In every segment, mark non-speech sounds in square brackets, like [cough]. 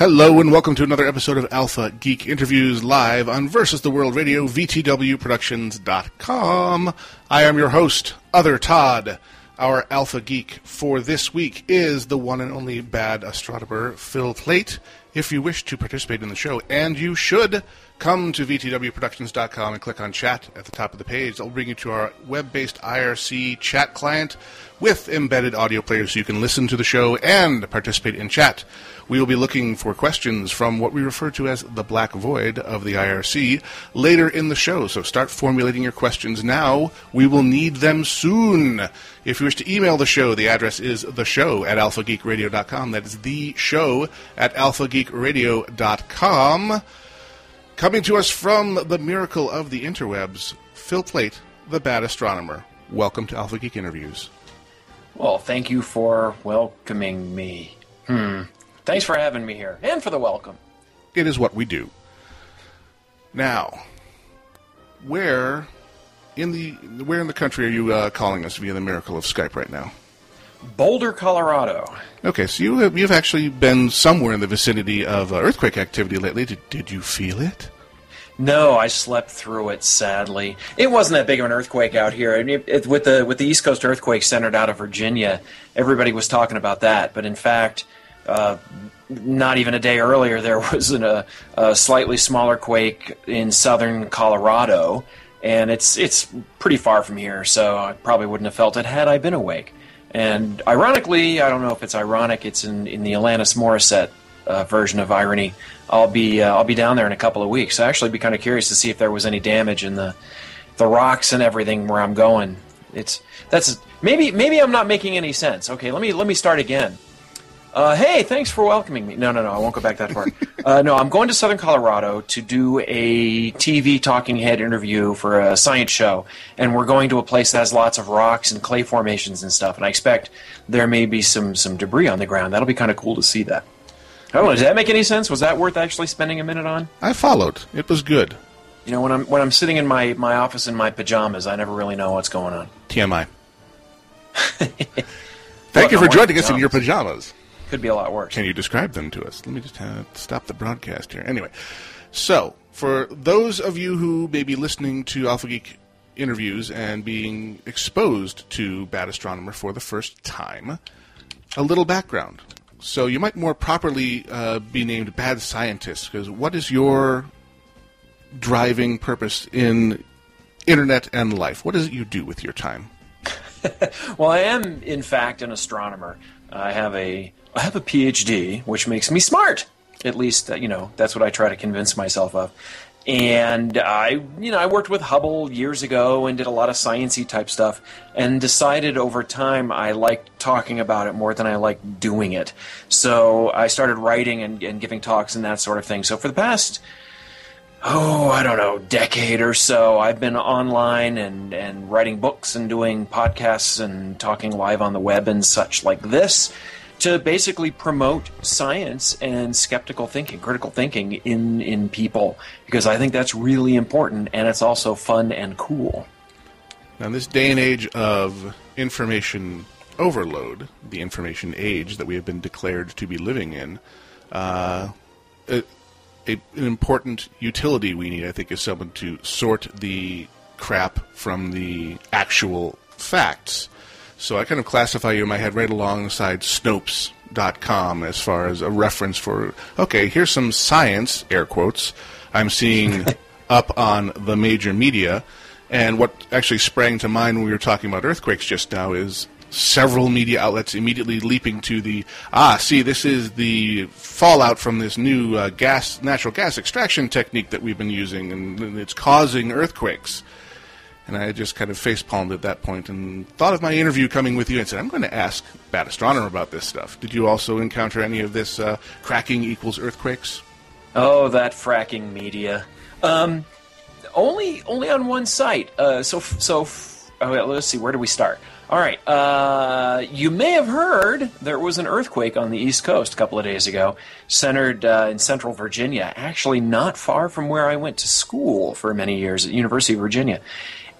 Hello and welcome to another episode of Alpha Geek Interviews live on Versus the World Radio, VTWProductions.com. I am your host, Other Todd. Our Alpha Geek for this week is the one and only bad astronomer, Phil Plait. If you wish to participate in the show, and you should, come to VTWProductions.com and click on chat at the top of the page. That'll bring you to our web based IRC chat client with embedded audio players so you can listen to the show and participate in chat. We will be looking for questions from what we refer to as the black void of the IRC later in the show. So start formulating your questions now. We will need them soon. If you wish to email the show, the address is the show at alphageekradio.com. That is the show at alphageekradio.com. Coming to us from the miracle of the interwebs, Phil Plait, the bad astronomer. Welcome to Alpha Geek Interviews. Well, thank you for welcoming me. Hmm. Thanks for having me here and for the welcome. It is what we do. Now, where in the where in the country are you uh, calling us via the miracle of Skype right now? Boulder, Colorado. Okay, so you have you've actually been somewhere in the vicinity of uh, earthquake activity lately. Did, did you feel it? No, I slept through it. Sadly, it wasn't that big of an earthquake out here. I mean, it, with the with the East Coast earthquake centered out of Virginia, everybody was talking about that. But in fact, uh, not even a day earlier, there [laughs] was an, a, a, slightly smaller quake in southern Colorado, and it's it's pretty far from here, so I probably wouldn't have felt it had I been awake. And ironically, I don't know if it's ironic, it's in, in the Alanis Morissette uh, version of irony. I'll be uh, I'll be down there in a couple of weeks. I actually be kind of curious to see if there was any damage in the the rocks and everything where I'm going. It's that's maybe maybe I'm not making any sense. Okay, let me let me start again. Uh, hey, thanks for welcoming me. No, no, no, I won't go back that far. [laughs] uh, no, I'm going to Southern Colorado to do a TV talking head interview for a science show, and we're going to a place that has lots of rocks and clay formations and stuff. And I expect there may be some some debris on the ground. That'll be kind of cool to see that. I don't know. Does that make any sense? Was that worth actually spending a minute on? I followed. It was good. You know, when I'm when I'm sitting in my, my office in my pajamas, I never really know what's going on. TMI. [laughs] Thank you for joining us in your pajamas. Could be a lot worse. Can you describe them to us? Let me just uh, stop the broadcast here. Anyway, so for those of you who may be listening to Alpha Geek interviews and being exposed to Bad Astronomer for the first time, a little background. So you might more properly uh, be named Bad Scientist, because what is your driving purpose in internet and life? What is it you do with your time? [laughs] well, I am, in fact, an astronomer. I have a I have a PhD, which makes me smart. At least, uh, you know, that's what I try to convince myself of. And I, you know, I worked with Hubble years ago and did a lot of sciency type stuff, and decided over time I liked talking about it more than I liked doing it. So I started writing and, and giving talks and that sort of thing. So for the past oh, I don't know, decade or so, I've been online and, and writing books and doing podcasts and talking live on the web and such like this to basically promote science and skeptical thinking, critical thinking in in people because I think that's really important and it's also fun and cool. Now, in this day and age of information overload, the information age that we have been declared to be living in, uh, a, a, an important utility we need, I think, is someone to sort the crap from the actual facts. So I kind of classify you in my head right alongside Snopes.com as far as a reference for, okay, here's some science, air quotes, I'm seeing [laughs] up on the major media. And what actually sprang to mind when we were talking about earthquakes just now is several media outlets immediately leaping to the ah see this is the fallout from this new uh, gas natural gas extraction technique that we've been using and, and it's causing earthquakes and I just kind of face palmed at that point and thought of my interview coming with you and said, I'm going to ask Bad Astronomer about this stuff. Did you also encounter any of this uh, fracking equals earthquakes? Oh, that fracking media. Um, only, only on one site. Uh, so, so. Oh, let's see. Where do we start? All right. Uh, you may have heard there was an earthquake on the East Coast a couple of days ago, centered uh, in Central Virginia, actually not far from where I went to school for many years at University of Virginia.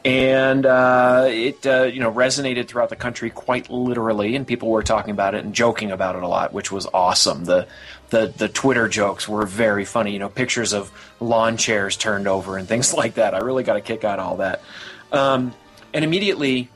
And uh, it uh, you know resonated throughout the country quite literally, and people were talking about it and joking about it a lot, which was awesome. The the the Twitter jokes were very funny. You know, pictures of lawn chairs turned over and things [laughs] like that. I really got a kick out of all that. Um, and immediately,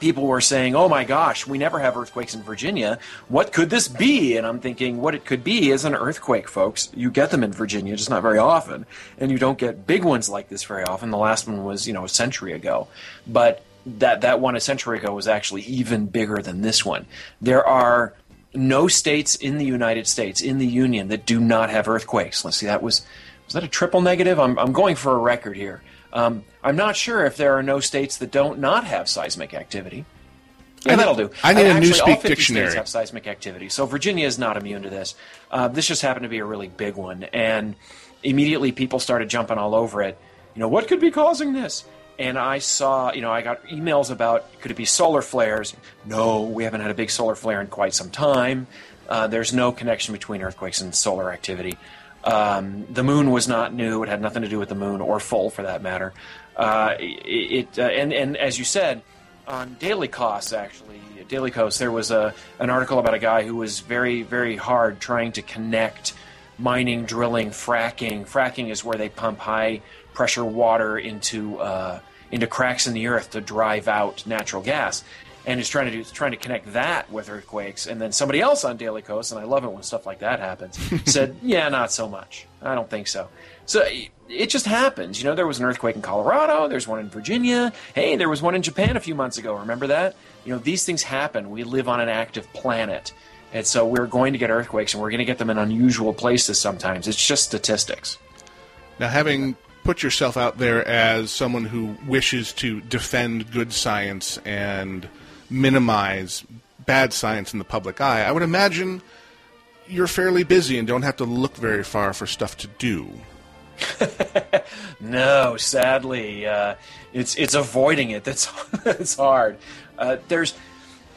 people were saying, "Oh my gosh, we never have earthquakes in Virginia. What could this be?" And I'm thinking, what it could be is an earthquake, folks. You get them in Virginia, just not very often, and you don't get big ones like this very often. The last one was, you know, a century ago, but that that one a century ago was actually even bigger than this one. There are no states in the United States in the Union that do not have earthquakes. Let's see, that was was that a triple negative? I'm I'm going for a record here. Um, I'm not sure if there are no states that don't not have seismic activity. Yeah, need- that'll do. I need a Actually, Newspeak all 50 dictionary. States have seismic activity, so Virginia is not immune to this. Uh, this just happened to be a really big one, and immediately people started jumping all over it. You know, what could be causing this? And I saw, you know, I got emails about could it be solar flares? No, we haven't had a big solar flare in quite some time. Uh, there's no connection between earthquakes and solar activity. Um, the moon was not new; it had nothing to do with the moon or full, for that matter. Uh, it, it uh, and and as you said, on Daily Kos, actually, Daily Kos, there was a an article about a guy who was very very hard trying to connect mining, drilling, fracking. Fracking is where they pump high pressure water into uh, into cracks in the earth to drive out natural gas. And is trying to do trying to connect that with earthquakes, and then somebody else on Daily Kos, and I love it when stuff like that happens. [laughs] said, "Yeah, not so much. I don't think so." So it- just happens. You know, there was an earthquake in Colorado. There's one in Virginia. Hey, there was one in Japan a few months ago. Remember that? You know, these things happen. We live on an active planet, and so we're going to get earthquakes, and we're going to get them in unusual places sometimes. It's just statistics. Now, having put yourself out there as someone who wishes to defend good science and minimize bad science in the public eye, I would imagine you're fairly busy and don't have to look very far for stuff to do. [laughs] No, sadly, uh, it's it's avoiding it [laughs] that's that's hard. Uh, there's,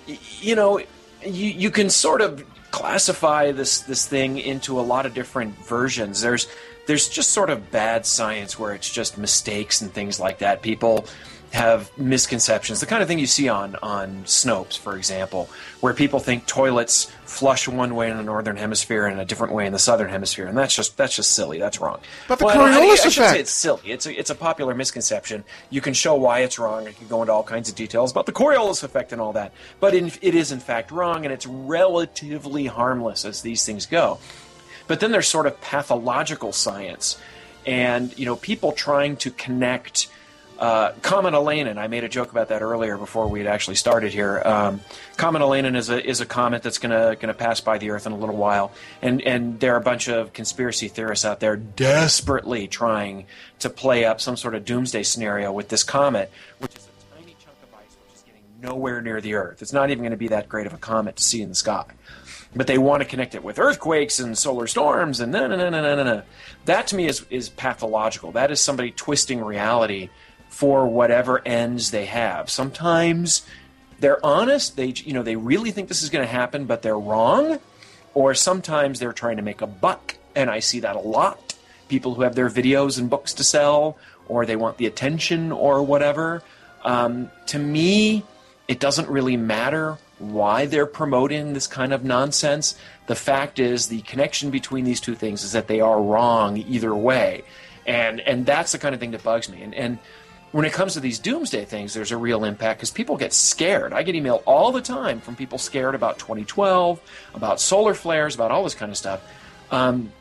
you know, you you can sort of classify this this thing into a lot of different versions. There's there's just sort of bad science where it's just mistakes and things like that. People have misconceptions, the kind of thing you see on on Snopes, for example, where people think toilets flush one way in the northern hemisphere and a different way in the southern hemisphere, and that's just that's just silly. That's wrong. But the Well, I I, Coriolis I effect. say it's silly. It's a, it's a popular misconception. You can show why it's wrong. I can go into all kinds of details about the Coriolis effect and all that. But in, it is in fact wrong, and it's relatively harmless as these things go. But then there's sort of pathological science, and you know people trying to connect. Uh, Comet Elenin, I made a joke about that earlier before we had actually started here. Um, Comet Elenin is a is a comet that's gonna gonna pass by the Earth in a little while, and and there are a bunch of conspiracy theorists out there desperately trying to play up some sort of doomsday scenario with this comet, which is a tiny chunk of ice which is getting nowhere near the Earth. It's not even going to be that great of a comet to see in the sky but they want to connect it with earthquakes and solar storms and no no no no no no. That to me is is pathological. That is somebody twisting reality for whatever ends they have. Sometimes they're honest. They you know they really think this is going to happen, but they're wrong. Or sometimes they're trying to make a buck, and I see that a lot. People who have their videos and books to sell, or they want the attention, or whatever. Um, to me, it doesn't really matter why they're promoting this kind of nonsense. The fact is, the connection between these two things is that they are wrong either way, and and that's the kind of thing that bugs me. And and when it comes to these doomsday things, there's a real impact because people get scared. I get email all the time from people scared about 2012, about solar flares, about all this kind of stuff. Um,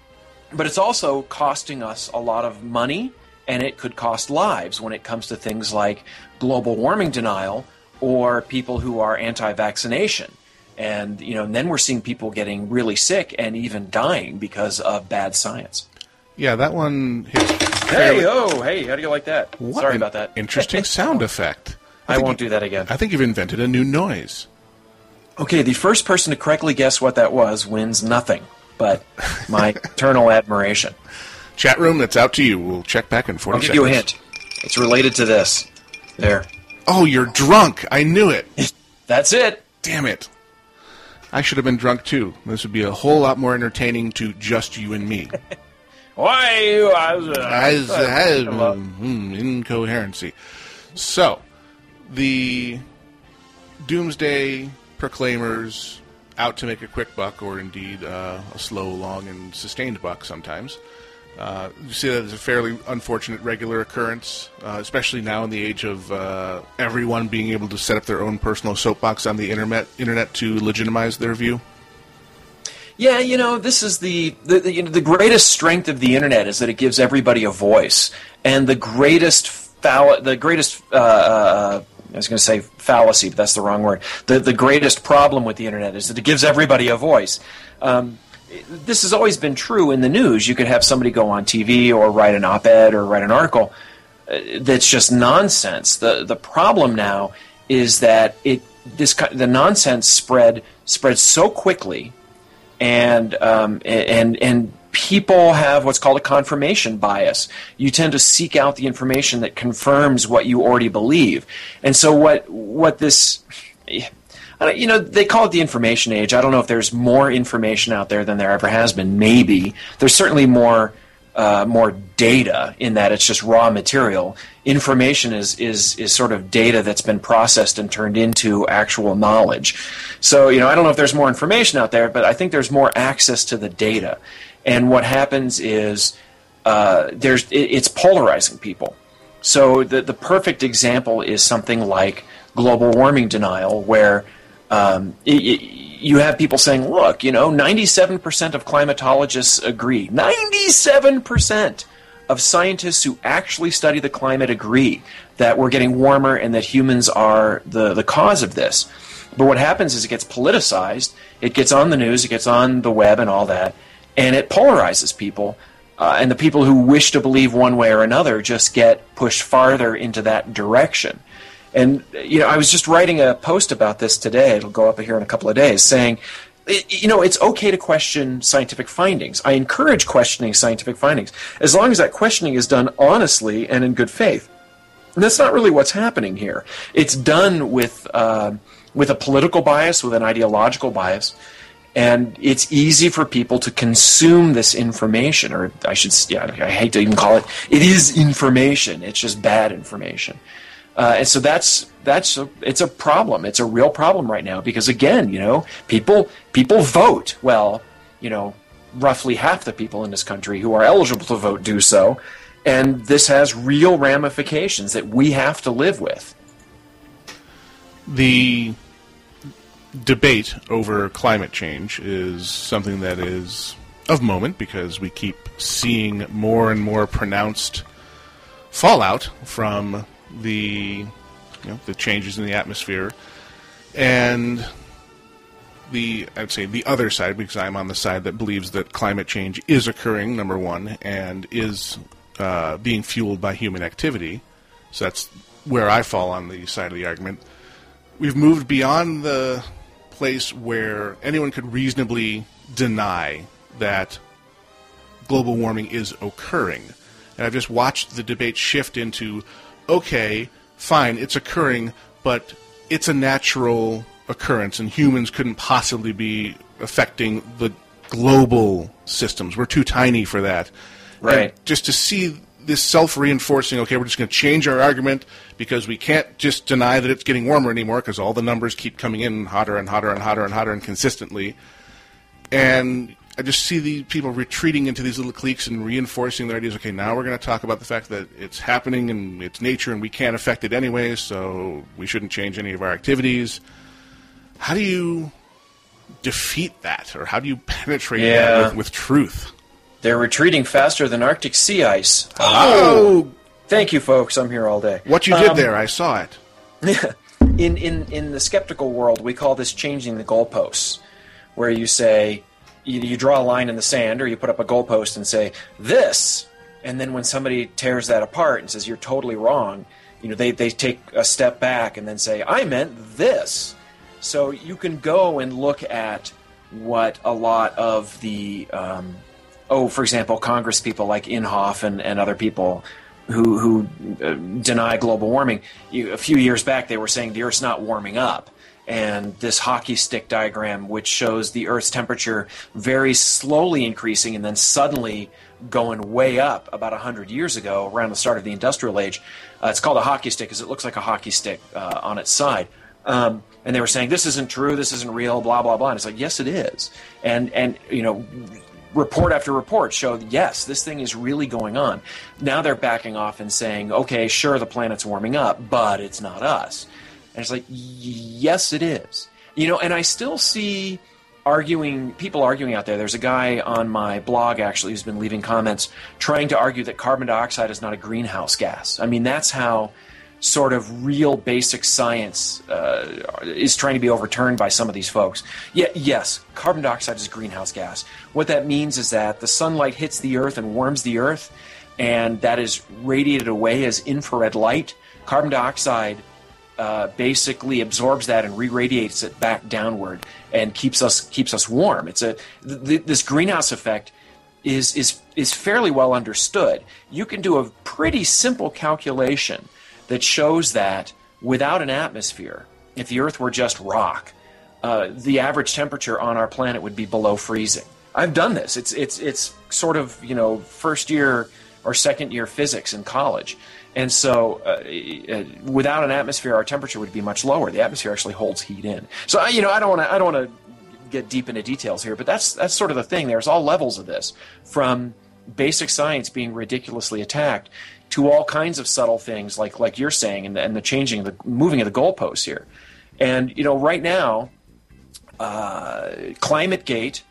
but it's also costing us a lot of money and it could cost lives when it comes to things like global warming denial or people who are anti-vaccination and you know and then we're seeing people getting really sick and even dying because of bad science Yeah, that one hits. Hey fairly- oh hey how do you like that What sorry about that Interesting [laughs] sound effect. i think won't you- do that again I think you've invented a new noise. okay the first person to correctly guess what that was wins nothing but my [laughs] eternal admiration Chat room, that's out to you. We'll check back in 40 i'll give seconds. you a hint it's related to this there Oh, you're drunk. I knew it. [laughs] that's it Damn it. I should have been drunk too. This would be a whole lot more entertaining to just you and me. Why? Uh, As, as, hello. mm, incoherency. So, the doomsday proclaimers out to make a quick buck, or indeed uh, a slow, long, and sustained buck sometimes. Uh, you see that as a fairly unfortunate regular occurrence, uh, especially now in the age of uh, everyone being able to set up their own personal soapbox on the internet, internet to legitimize their view. Yeah, you know, this is the the, the, you know, the greatest strength of the internet is that it gives everybody a voice, and the greatest fall- the greatest uh, uh, I was going to say fallacy, but that's the wrong word. The the greatest problem with the internet is that it gives everybody a voice. Um, this has always been true in the news. You could have somebody go on TV or write an op-ed or write an article uh, that's just nonsense. the The problem now is that it this the nonsense spread spreads so quickly and um, and and people have what's called a confirmation bias. You tend to seek out the information that confirms what you already believe, and so what what this. You know, they call it the information age. I don't know if there's more information out there than there ever has been. Maybe there's certainly more uh, more data in that it's just raw material. Information is, is is sort of data that's been processed and turned into actual knowledge. So you know, I don't know if there's more information out there, but I think there's more access to the data. And what happens is uh, there's it, it's polarizing people. So the the perfect example is something like global warming denial, where um, it, it, you have people saying, look, you know, 97% of climatologists agree. 97% of scientists who actually study the climate agree that we're getting warmer and that humans are the, the cause of this. But what happens is it gets politicized, it gets on the news, it gets on the web and all that, and it polarizes people. Uh, and the people who wish to believe one way or another just get pushed farther into that direction. And you know, I was just writing a post about this today. It'll go up here in a couple of days, saying, you know, it's okay to question scientific findings. I encourage questioning scientific findings as long as that questioning is done honestly and in good faith. And that's not really what's happening here. It's done with uh, with a political bias, with an ideological bias, and it's easy for people to consume this information. Or I should, yeah, I hate to even call it. It is information. It's just bad information. Uh, and so that's that's a, it's a problem. It's a real problem right now because again, you know, people people vote. Well, you know, roughly half the people in this country who are eligible to vote do so, and this has real ramifications that we have to live with. The debate over climate change is something that is of moment because we keep seeing more and more pronounced fallout from the you know, the changes in the atmosphere, and the I'd say the other side because I'm on the side that believes that climate change is occurring, number one, and is uh, being fueled by human activity. So that's where I fall on the side of the argument. We've moved beyond the place where anyone could reasonably deny that global warming is occurring. And I've just watched the debate shift into okay, fine, it's occurring, but it's a natural occurrence, and humans couldn't possibly be affecting the global systems. We're too tiny for that. Right. And just to see this self-reinforcing, okay, we're just going to change our argument because we can't just deny that it's getting warmer anymore because all the numbers keep coming in hotter and hotter and hotter and hotter and consistently. And I just see the people retreating into these little cliques and reinforcing their ideas. Okay, now we're going to talk about the fact that it's happening and it's nature and we can't affect it anyway, so we shouldn't change any of our activities. How do you defeat that, or how do you penetrate yeah. that with, with, truth? They're retreating faster than Arctic sea ice. Oh, thank you, folks. I'm here all day. What you did um, there, I saw it. [laughs] in in in the skeptical world, we call this changing the goalposts, where you say you, you draw a line in the sand or you put up a goalpost and say this and then when somebody tears that apart and says you're totally wrong you know they, they take a step back and then say i meant this. So you can go and look at what a lot of the um, oh for example congress people like inhofe and, and other people who, who uh, deny global warming. You, a few years back they were saying the earth's not warming up and this hockey stick diagram, which shows the Earth's temperature very slowly increasing and then suddenly going way up about 100 years ago, around the start of the industrial age. Uh, it's called a hockey stick because it looks like a hockey stick uh, on its side. Um, and they were saying this isn't true, this isn't real, blah blah blah. And it's like yes, it is. And and you know, report after report showed yes, this thing is really going on. Now they're backing off and saying, okay, sure, the planet's warming up, but it's not us. And it's like yes, it is. You know, and I still see arguing people arguing out there. There's a guy on my blog actually who's been leaving comments trying to argue that carbon dioxide is not a greenhouse gas. I mean that's how sort of real basic science uh, is trying to be overturned by some of these folks. Yeah, yes carbon dioxide is a greenhouse gas. What that means is that the sunlight hits the earth and warms the earth and that is radiated away as infrared light. Carbon dioxide uh, basically absorbs that and re-radiates it back downward and keeps us keeps us warm. It's a th- this greenhouse effect is is is fairly well understood. You can do a pretty simple calculation that shows that without an atmosphere, if the Earth were just rock, uh, the average temperature on our planet would be below freezing. I've done this. It's it's it's sort of you know first year or second year physics in college. And so, uh, uh, without an atmosphere, our temperature would be much lower. The atmosphere actually holds heat in. So, you know, I don't want to. I don't want to get deep into details here, but that's that's sort of the thing. There's all levels of this, from basic science being ridiculously attacked to all kinds of subtle things, like like you're saying, and the, and the changing, the moving of the goalposts here. And you know, right now, uh, ClimateGate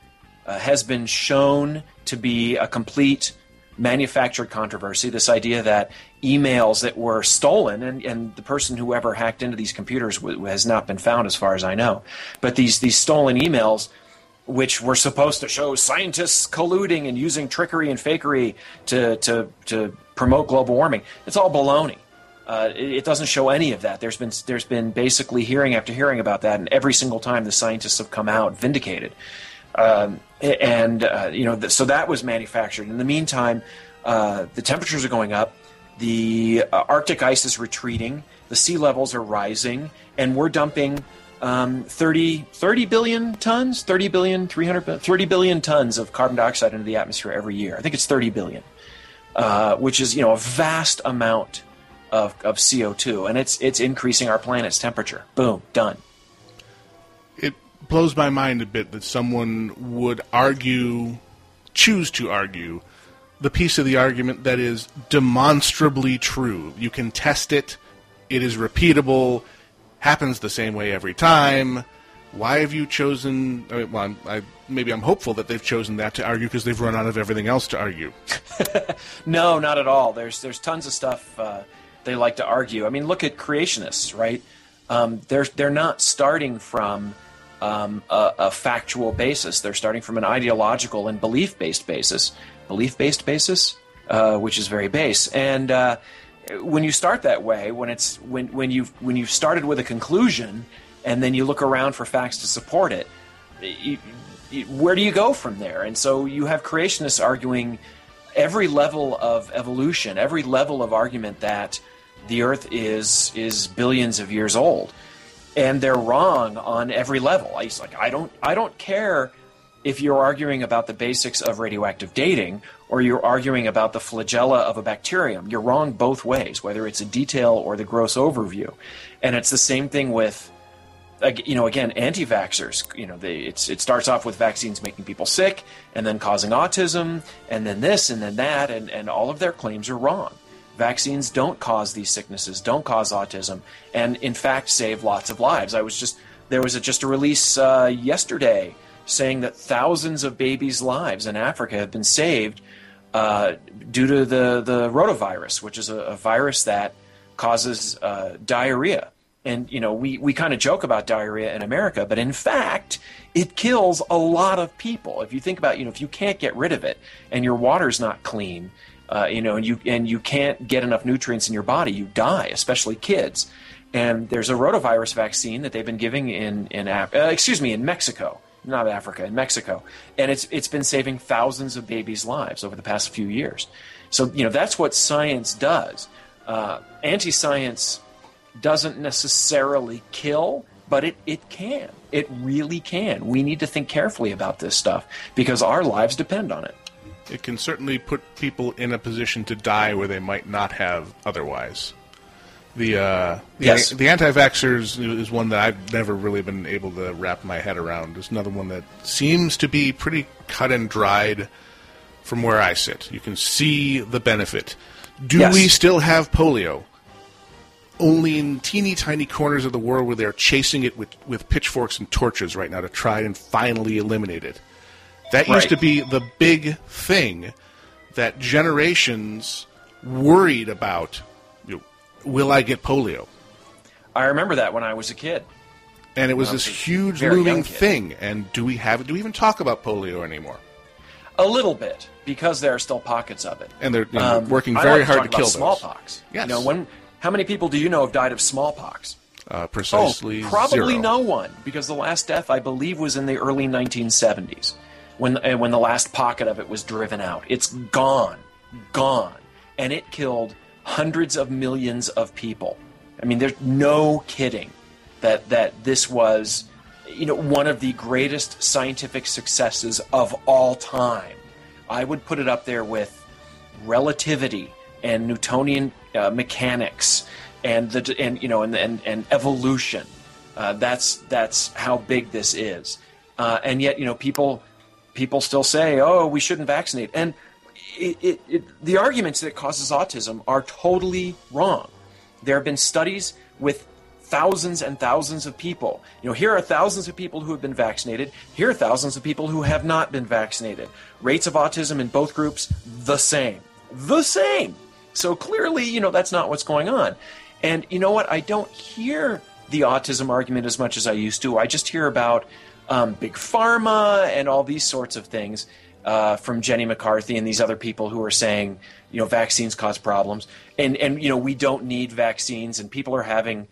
uh, has been shown to be a complete manufactured controversy. This idea that emails that were stolen, and, and the person who ever hacked into these computers w- has not been found, as far as I know. But these these stolen emails, which were supposed to show scientists colluding and using trickery and fakery to to to promote global warming, it's all baloney. Uh, it, it doesn't show any of that. There's been there's been basically hearing after hearing about that, and every single time the scientists have come out vindicated. Um, and uh, you know, th- so that was manufactured. In the meantime, uh, the temperatures are going up, the uh, Arctic ice is retreating, the sea levels are rising, and we're dumping um, 30, 30 billion tons, 30 billion, 300, 30 billion tons of carbon dioxide into the atmosphere every year. I think it's 30 billion, uh, which is you know a vast amount of, of CO2, and it's it's increasing our planet's temperature. Boom, done. It blows my mind a bit that someone would argue, choose to argue, the piece of the argument that is demonstrably true. You can test it, it is repeatable, happens the same way every time. Why have you chosen? I mean, well, I, maybe I'm hopeful that they've chosen that to argue because they've run out of everything else to argue. [laughs] no, not at all. There's there's tons of stuff uh, they like to argue. I mean, look at creationists, right? Um, they're they're not starting from um, a, a, factual basis. They're starting from an ideological and belief based basis, belief based basis, uh, which is very base. And uh, when you start that way, when it's when when you when you've started with a conclusion and then you look around for facts to support it, you, you, where do you go from there? And so you have creationists arguing every level of evolution, every level of argument that the Earth is is billions of years old and they're wrong on every level. I like I don't I don't care if you're arguing about the basics of radioactive dating or you're arguing about the flagella of a bacterium. You're wrong both ways, whether it's a detail or the gross overview. And it's the same thing with you know again anti-vaxxers you know they, it starts off with vaccines making people sick and then causing autism and then this and then that and, and all of their claims are wrong Vaccines don't cause these sicknesses, don't cause autism, and in fact save lots of lives. I was just there was a, just a release uh, yesterday saying that thousands of babies' lives in Africa have been saved uh, due to the the rotavirus, which is a, a virus that causes uh, diarrhea. And you know, we, we kind of joke about diarrhea in America, but in fact, it kills a lot of people. If you think about, you know, if you can't get rid of it and your water's not clean, uh, you know, and you and you can't get enough nutrients in your body, you die, especially kids. And there's a rotavirus vaccine that they've been giving in in uh, excuse me in Mexico, not Africa, in Mexico, and it's it's been saving thousands of babies' lives over the past few years. So you know that's what science does. Uh, anti-science doesn't necessarily kill, but it, it can. It really can. We need to think carefully about this stuff because our lives depend on it. It can certainly put people in a position to die where they might not have otherwise. The uh, the, Yes. the anti-vaxxers is one that I've never really been able to wrap my head around. It's another one that seems to be pretty cut and dried from where I sit. You can see the benefit. Do Yes. we still have polio? Only in teeny tiny corners of the world where they're chasing it with, with pitchforks and torches right now to try and finally eliminate it. That used to be the big thing that generations worried about. Will I get polio? I remember that when I was a kid. And it was this huge looming thing. And do we have it? Do we even talk about polio anymore? A little bit because there are still pockets of it. And they're you know, Um, working very hard talk to kill those. smallpox. Yes. You know, when how many people do you know have died of smallpox? Uh, precisely oh, probably zero. no one because the last death I believe was in the early 1970s when uh, when the last pocket of it was driven out. It's gone, gone, and it killed hundreds of millions of people. I mean, there's no kidding that that this was you know one of the greatest scientific successes of all time. I would put it up there with relativity and Newtonian uh, mechanics and the and you know and and, and evolution. Uh, that's that's how big this is, uh, and yet you know people people still say, oh, we shouldn't vaccinate, and it, it, the arguments that causes autism are totally wrong. There have been studies with thousands and thousands of people. You know, here are thousands of people who have been vaccinated. Here are thousands of people who have not been vaccinated. Rates of autism in both groups the same. The same. So clearly, you know, that's not what's going on. And you know what? I don't hear the autism argument as much as I used to. I just hear about um, big pharma and all these sorts of things uh, from Jenny McCarthy and these other people who are saying, you know, vaccines cause problems, and and you know we don't need vaccines, and people are having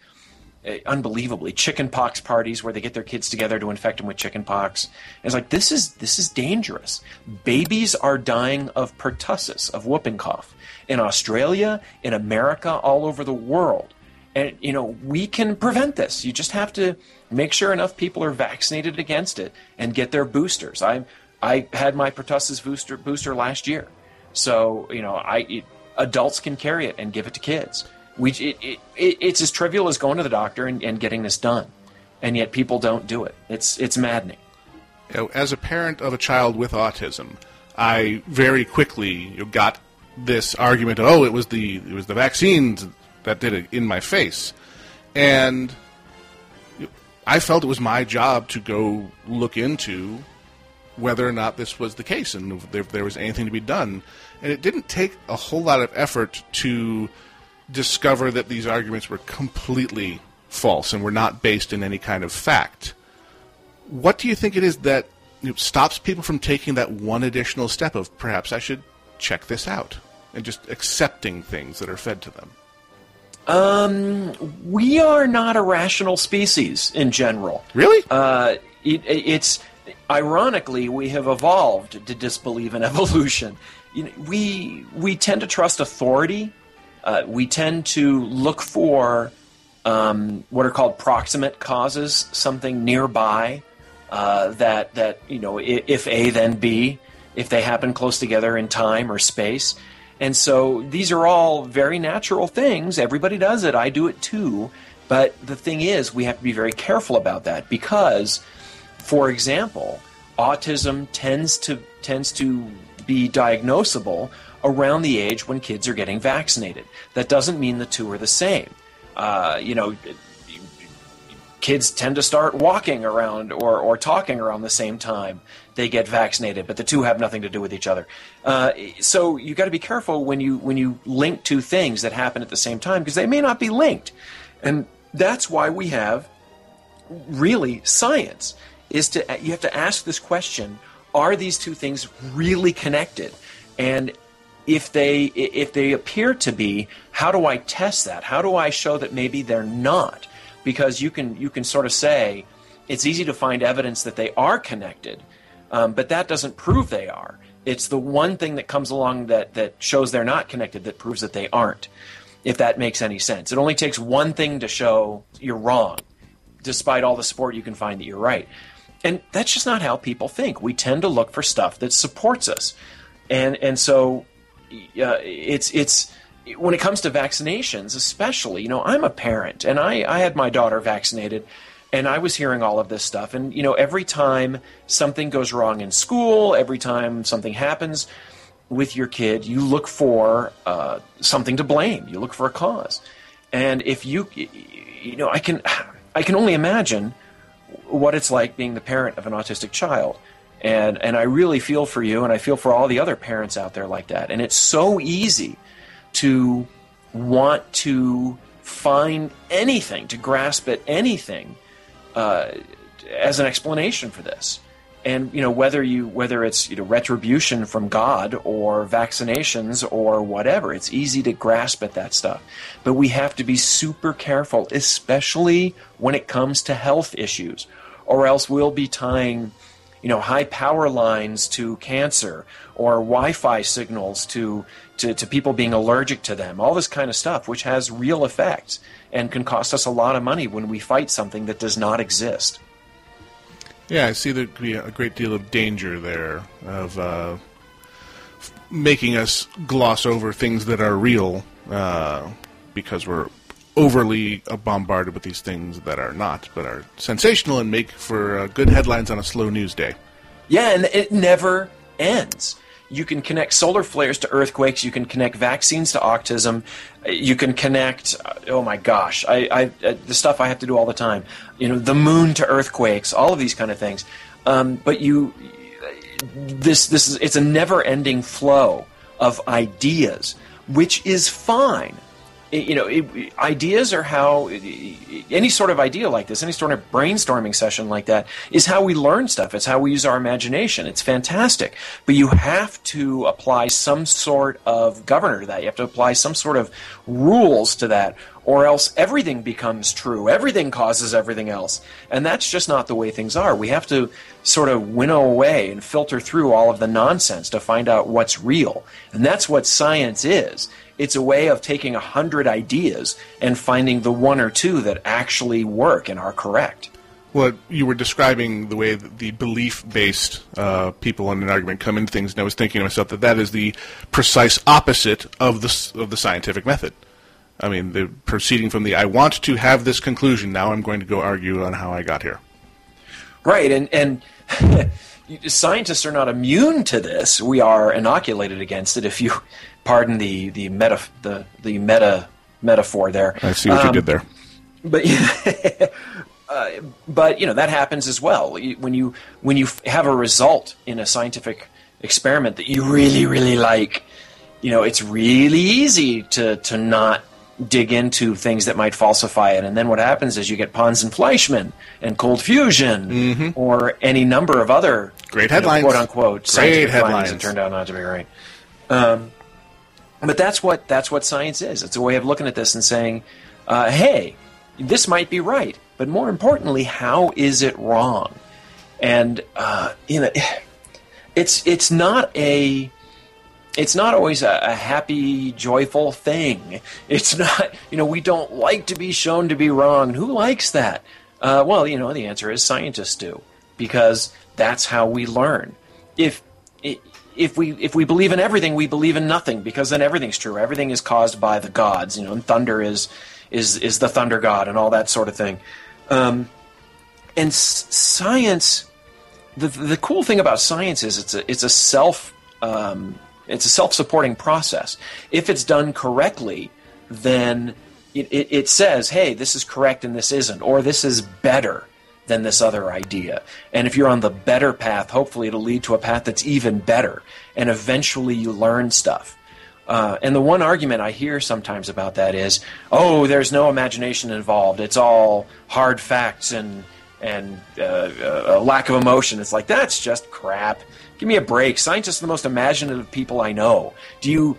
uh, unbelievably chicken pox parties where they get their kids together to infect them with chicken pox. It's like this is this is dangerous. Babies are dying of pertussis, of whooping cough, in Australia, in America, all over the world. And you know we can prevent this. You just have to make sure enough people are vaccinated against it and get their boosters. I I had my pertussis booster booster last year, so you know I it, adults can carry it and give it to kids. We it, it, it, it's as trivial as going to the doctor and, and getting this done, and yet people don't do it. It's it's maddening. You know, as a parent of a child with autism, I very quickly got this argument. Oh, it was the it was the vaccines that did it in my face, and I felt it was my job to go look into whether or not this was the case and if there, if there was anything to be done. And it didn't take a whole lot of effort to discover that these arguments were completely false and were not based in any kind of fact. What do you think it is that stops people from taking that one additional step of perhaps I should check this out and just accepting things that are fed to them? Um, We are not a rational species in general. Really? Uh, it, it's ironically we have evolved to disbelieve in [laughs] evolution. You know, we we tend to trust authority. Uh, we tend to look for um, what are called proximate causes, something nearby uh, that that you know if A then B, if they happen close together in time or space. And so these are all very natural things. Everybody does it. I do it too. But the thing is, we have to be very careful about that because, for example, autism tends to tends to be diagnosable around the age when kids are getting vaccinated. That doesn't mean the two are the same. Uh, you know, kids tend to start walking around or, or talking around the same time they get vaccinated, but the two have nothing to do with each other. Uh, so you got to be careful when you when you link two things that happen at the same time because they may not be linked, and that's why we have really science is to you have to ask this question: Are these two things really connected? And if they if they appear to be, how do I test that? How do I show that maybe they're not? Because you can you can sort of say it's easy to find evidence that they are connected, um, but that doesn't prove they are. It's the one thing that comes along that that shows they're not connected that proves that they aren't. If that makes any sense, it only takes one thing to show you're wrong, despite all the support you can find that you're right. And that's just not how people think. We tend to look for stuff that supports us. and and so uh, it's it's when it comes to vaccinations, especially. You know, I'm a parent, and I I had my daughter vaccinated. And I was hearing all of this stuff, and you know, every time something goes wrong in school, every time something happens, with your kid, you look for uh, something to blame. You look for a cause, and if you, you know, I can, I can only imagine what it's like being the parent of an autistic child, and and I really feel for you, and I feel for all the other parents out there like that. And it's so easy to want to find anything, to grasp at anything uh, as an explanation for this and you know whether you whether it's you know retribution from God or vaccinations or whatever, it's easy to grasp at that stuff. But we have to be super careful, especially when it comes to health issues, or else we'll be tying you know high power lines to cancer or Wi-Fi signals to, to to people being allergic to them. All this kind of stuff, which has real effects and can cost us a lot of money when we fight something that does not exist. Yeah, I see there could be a great deal of danger there of uh, making us gloss over things that are real uh, because we're overly bombarded with these things that are not, but are sensational and make for uh, good headlines on a slow news day. Yeah, and it never ends you can connect solar flares to earthquakes. You can connect vaccines to autism. You can connect. Oh my gosh, I, I uh, the stuff I have to do all the time. You know, the moon to earthquakes. All of these kind of things. Um, but you, this this is it's a never-ending flow of ideas, which is fine you know, it, ideas are how any sort of idea like this, any sort of brainstorming session like that, is how we learn stuff. It's how we use our imagination. It's fantastic, but you have to apply some sort of governor to that. You have to apply some sort of rules to that, or else everything becomes true. Everything causes everything else, and that's just not the way things are. We have to sort of winnow away and filter through all of the nonsense to find out what's real, and that's what science is it's a way of taking a hundred ideas and finding the one or two that actually work and are correct. Well, you were describing the way that the belief-based uh, people in an argument come into things, and I was thinking to myself that that is the precise opposite of the of the scientific method. I mean, the proceeding from the "I want to have this conclusion," now I'm going to go argue on how I got here. Right, and and [laughs] scientists are not immune to this. We are inoculated against it. If you pardon the the meta the the meta metaphor there. I see what um, you did there. But [laughs] uh, but you know that happens as well when you when you have a result in a scientific experiment that you really really like. You know, it's really easy to to not dig into things that might falsify it. And then what happens is you get Pons and Fleischmann and cold fusion mm-hmm. or any number of other great headlines, know, quote unquote, great headlines that turned out not to be right. Um, but that's what that's what science is. It's a way of looking at this and saying, uh, "Hey, this might be right," but more importantly, how is it wrong? And uh, you know, [sighs] it's it's not a it's not always a, a, happy, joyful thing. It's not, you know, we don't like to be shown to be wrong. Who likes that? Uh, well, you know, the answer is scientists do, because that's how we learn. If if we if we believe in everything, we believe in nothing because then everything's true. Everything is caused by the gods, you know, and thunder is is is the thunder god and all that sort of thing. Um, and s- science, the the cool thing about science is it's a it's a self um, it's a self supporting process. If it's done correctly, then it, it, it says, hey, this is correct and this isn't, or this is better than this other idea. And if you're on the better path, hopefully it'll lead to a path that's even better. And eventually you learn stuff. Uh, and the one argument I hear sometimes about that is, oh, there's no imagination involved. It's all hard facts and and uh, a lack of emotion. It's like that's just crap. Give me a break. Scientists are the most imaginative people I know. Do you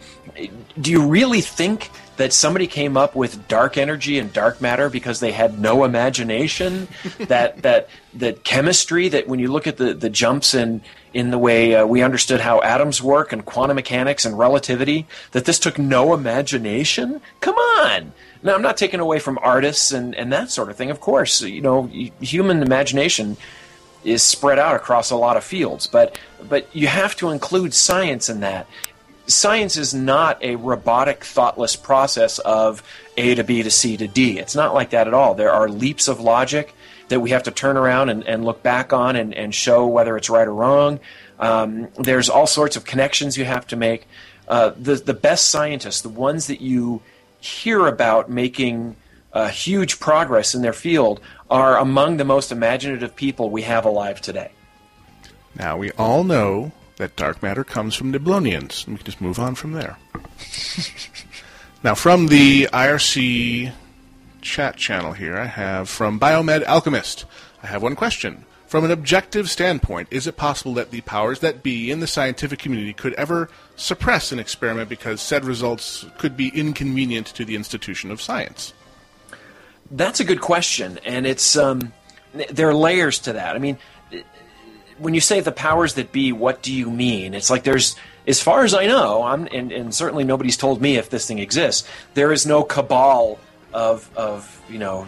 do you really think that somebody came up with dark energy and dark matter because they had no imagination? [laughs] that that that chemistry that when you look at the, the jumps in in the way uh, we understood how atoms work and quantum mechanics and relativity, that this took no imagination? Come on. Now I'm not taking away from artists and, and that sort of thing. Of course, you know, human imagination is spread out across a lot of fields. But but you have to include science in that. Science is not a robotic, thoughtless process of A to B to C to D. It's not like that at all. There are leaps of logic that we have to turn around and, and look back on and, and show whether it's right or wrong. Um, there's all sorts of connections you have to make. Uh, the the best scientists, the ones that you hear about making uh, huge progress in their field, are among the most imaginative people we have alive today. Now, we all know that dark matter comes from Nibblonians. We can just move on from there. [laughs] now, from the IRC chat channel here, I have from Biomed Alchemist. I have one question. From an objective standpoint, is it possible that the powers that be in the scientific community could ever suppress an experiment because said results could be inconvenient to the institution of science? That's a good question, and it's um, there are layers to that. I mean, when you say the powers that be, what do you mean? It's like there's, as far as I know, I'm, and, and certainly nobody's told me if this thing exists. There is no cabal of of you know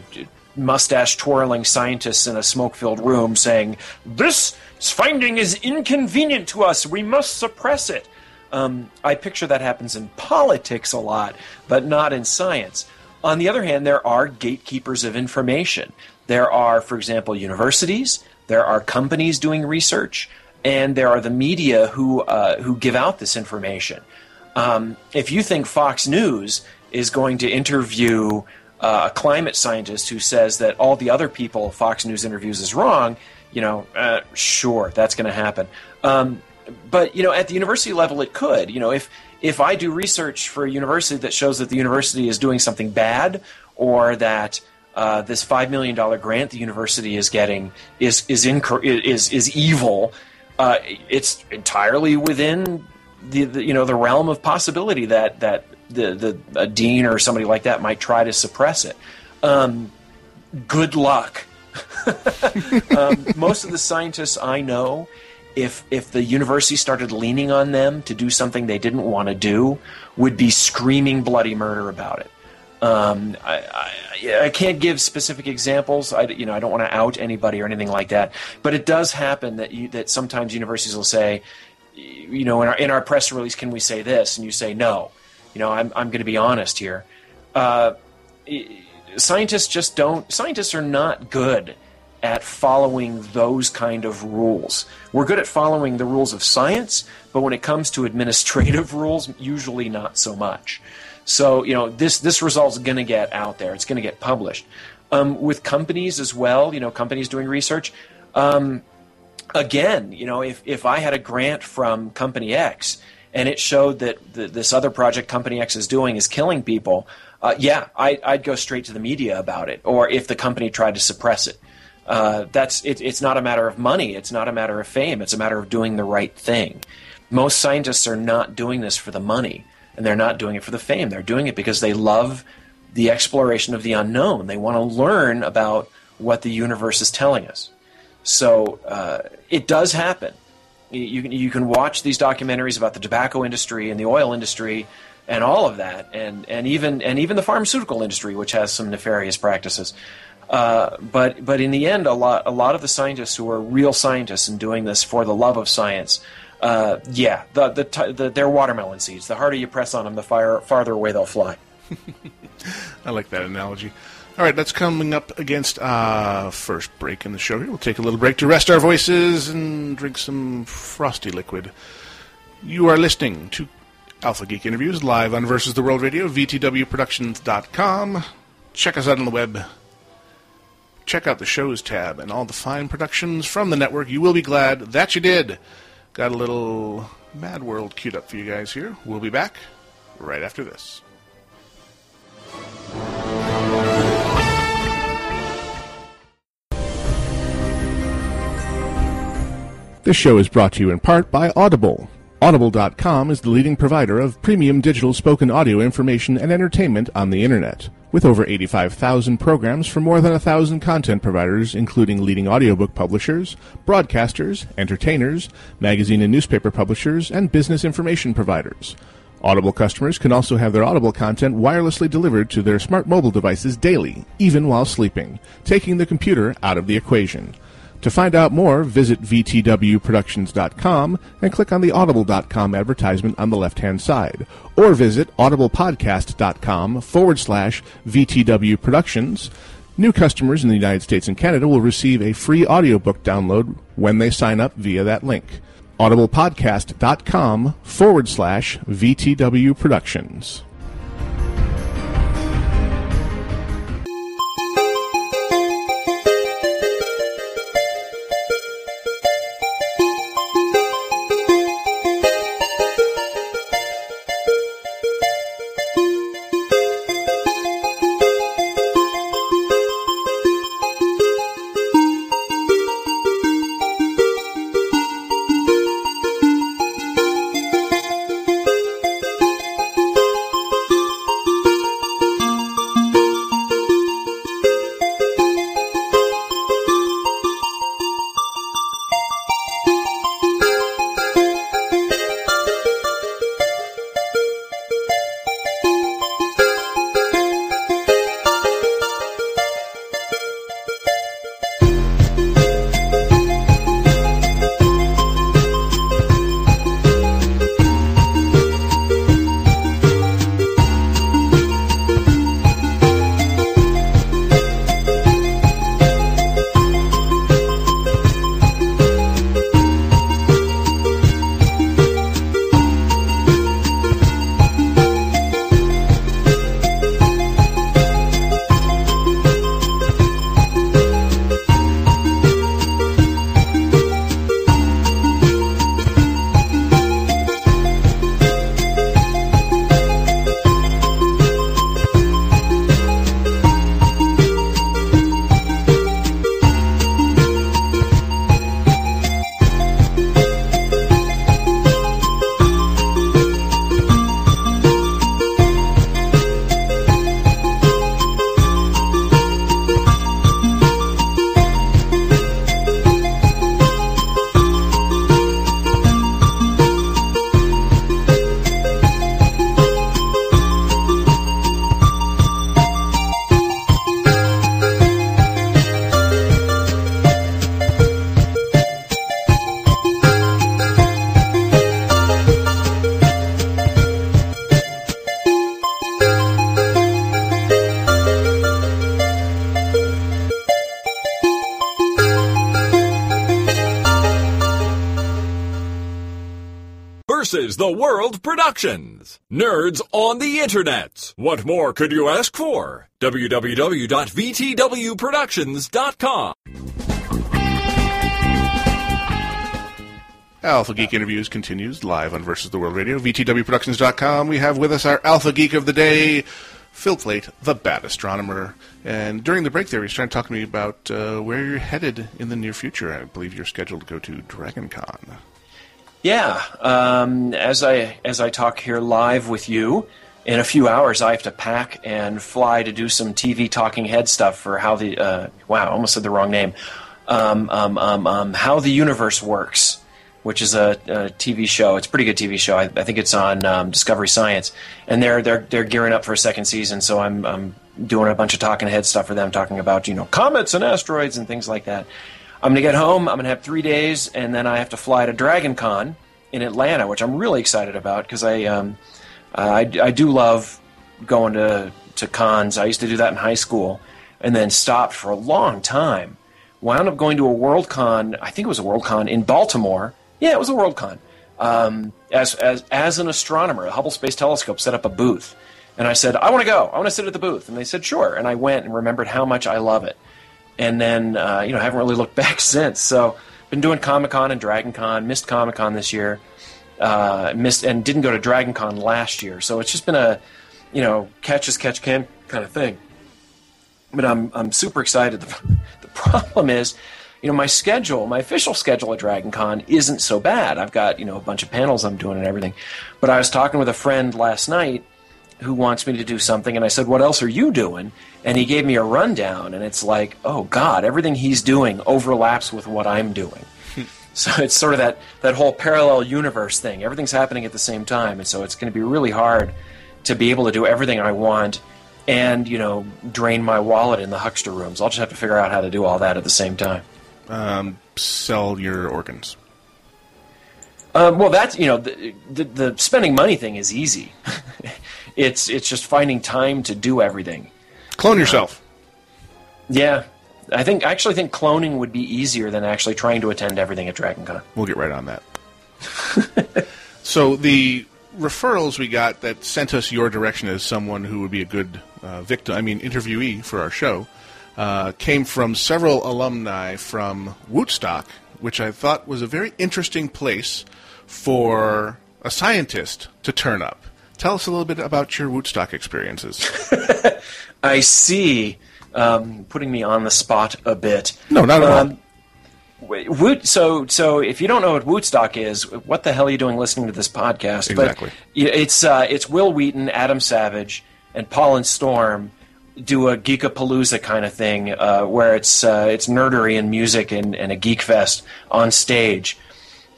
mustache twirling scientists in a smoke filled room saying this finding is inconvenient to us. We must suppress it. Um, I picture that happens in politics a lot, but not in science. On the other hand, there are gatekeepers of information. There are, for example, universities, there are companies doing research, and there are the media who, uh, who give out this information. Um, if you think Fox News is going to interview uh, a climate scientist who says that all the other people Fox News interviews is wrong, you know, uh, sure, that's going to happen. Um, but you know, at the university level, it could. You know, if if I do research for a university that shows that the university is doing something bad, or that uh, this five million dollar grant the university is getting is is inc- is is evil, uh, it's entirely within the, the, you know the realm of possibility that that the the a dean or somebody like that might try to suppress it. Um, good luck. [laughs] um, most of the scientists I know if if the university started leaning on them to do something they didn't want to do, would be screaming bloody murder about it. Um, I, I, I, can't give specific examples. I, you know, I don't want to out anybody or anything like that. But it does happen that you, that sometimes universities will say, you know, in our in our press release, can we say this? And you say no. You know, I'm I'm going to be honest here. Uh, scientists just don't. Scientists are not good at following those kind of rules. We're good at following the rules of science, but when it comes to administrative [laughs] rules, usually not so much. So, you know, this this result's going to get out there. It's going to get published. Um, with companies as well, you know, companies doing research. Um, again, you know, if, if I had a grant from Company X and it showed that the, this other project Company X is doing is killing people, uh, yeah, I, I'd go straight to the media about it. Or if the company tried to suppress it, uh, that's it, it's not a matter of money. It's not a matter of fame. It's a matter of doing the right thing. Most scientists are not doing this for the money, and they're not doing it for the fame. They're doing it because they love the exploration of the unknown. They want to learn about what the universe is telling us. So uh, it does happen. You can, you can watch these documentaries about the tobacco industry and the oil industry and all of that, and, and even and even the pharmaceutical industry, which has some nefarious practices. Uh, but but in the end, a lot a lot of the scientists who are real scientists and doing this for the love of science, uh, yeah, the, the, the they're watermelon seeds. The harder you press on them, the far, farther away they'll fly. [laughs] I like that analogy. All right, that's coming up against uh, first break in the show. Here, we'll take a little break to rest our voices and drink some frosty liquid. You are listening to Alpha Geek interviews live on Versus the World Radio, VTWProductions.com. Check us out on the web, check out the shows tab and all the fine productions from the network. You will be glad that you did. Got a little Mad World queued up for you guys here. We'll be back right after this. This show is brought to you in part by Audible. Audible.com is the leading provider of premium digital spoken audio information and entertainment on the Internet. With over 85,000 programs from more than 1,000 content providers, including leading audiobook publishers, broadcasters, entertainers, magazine and newspaper publishers, and business information providers. Audible customers can also have their Audible content wirelessly delivered to their smart mobile devices daily, even while sleeping, taking the computer out of the equation. To find out more, visit vtwproductions.com and click on the audible.com advertisement on the left-hand side, or visit audiblepodcast.com forward slash VTW Productions. New customers in the United States and Canada will receive a free audiobook download when they sign up via that link. audiblepodcast.com forward slash VTW Productions. Productions. Nerds on the Internet. What more could you ask for? www.vtwproductions.com. Alpha Geek Interviews continues live on Versus the World Radio, VTWProductions.com. We have with us our Alpha Geek of the Day, Phil Plait, the bad astronomer. And during the break there, he's trying to talk to me about uh, where you're headed in the near future. I believe you're scheduled to go to DragonCon. Yeah, um, as I as I talk here live with you, in a few hours I have to pack and fly to do some TV talking head stuff for how the uh, wow, almost said the wrong name. Um, um, um, um how the universe works, which is a, a, TV show. It's a pretty good TV show. I, I think it's on um, Discovery Science, and they're they're they're gearing up for a second season. So I'm I'm doing a bunch of talking head stuff for them, talking about you know comets and asteroids and things like that. I'm going to get home. I'm going to have three days, and then I have to fly to Dragon Con in Atlanta, which I'm really excited about because I, um, I, I do love going to, to cons. I used to do that in high school and then stopped for a long time. Wound up going to a World Con, I think it was a World Con in Baltimore. Yeah, it was a World Con. Um, as, as, as an astronomer, the Hubble Space Telescope set up a booth. And I said, I want to go. I want to sit at the booth. And they said, sure. And I went and remembered how much I love it and then uh, you know haven't really looked [laughs] back since. So been doing Comic Con and Dragon Con. Missed Comic Con this year. Uh, missed and didn't go to Dragon Con last year. So it's just been a you know catch as catch can kind of thing. But I'm I'm super excited. The, [laughs] the problem is. You know, my schedule, my official schedule at Dragon Con isn't so bad. I've got, you know, a bunch of panels I'm doing and everything. But I was talking with a friend last night who wants me to do something and I said, "What else are you doing?" And he gave me a rundown and it's like, "Oh god, everything he's doing overlaps with what I'm doing." so it's sort of that that whole parallel universe thing. Everything's happening at the same time, and so it's going to be really hard to be able to do everything I want and, you know, drain my wallet in the huckster rooms. I'll just have to figure out how to do all that at the same time. um, sell your organs? Um, well, that's you know the, the the spending money thing is easy. [laughs] it's it's just finding time to do everything. Clone yourself. Yeah, I think I actually think cloning would be easier than actually trying to attend everything at DragonCon. We'll get right on that. [laughs] so the referrals we got that sent us your direction as someone who would be a good uh, victim, I mean interviewee for our show, uh, came from several alumni from w00tstock, which I thought was a very interesting place for a scientist to turn up. Tell us a little bit about your w00tstock experiences. [laughs] I see. Um, putting me on the spot a bit. No, not at all. Um, wait, Wood, so, so if you don't know what w00tstock is, what the hell are you doing listening to this podcast? Exactly. But it's uh, it's Wil Wheaton, Adam Savage, and Paul and Storm do a geekapalooza kind of thing, uh, where it's uh, it's nerdery and music and, and a geek fest on stage,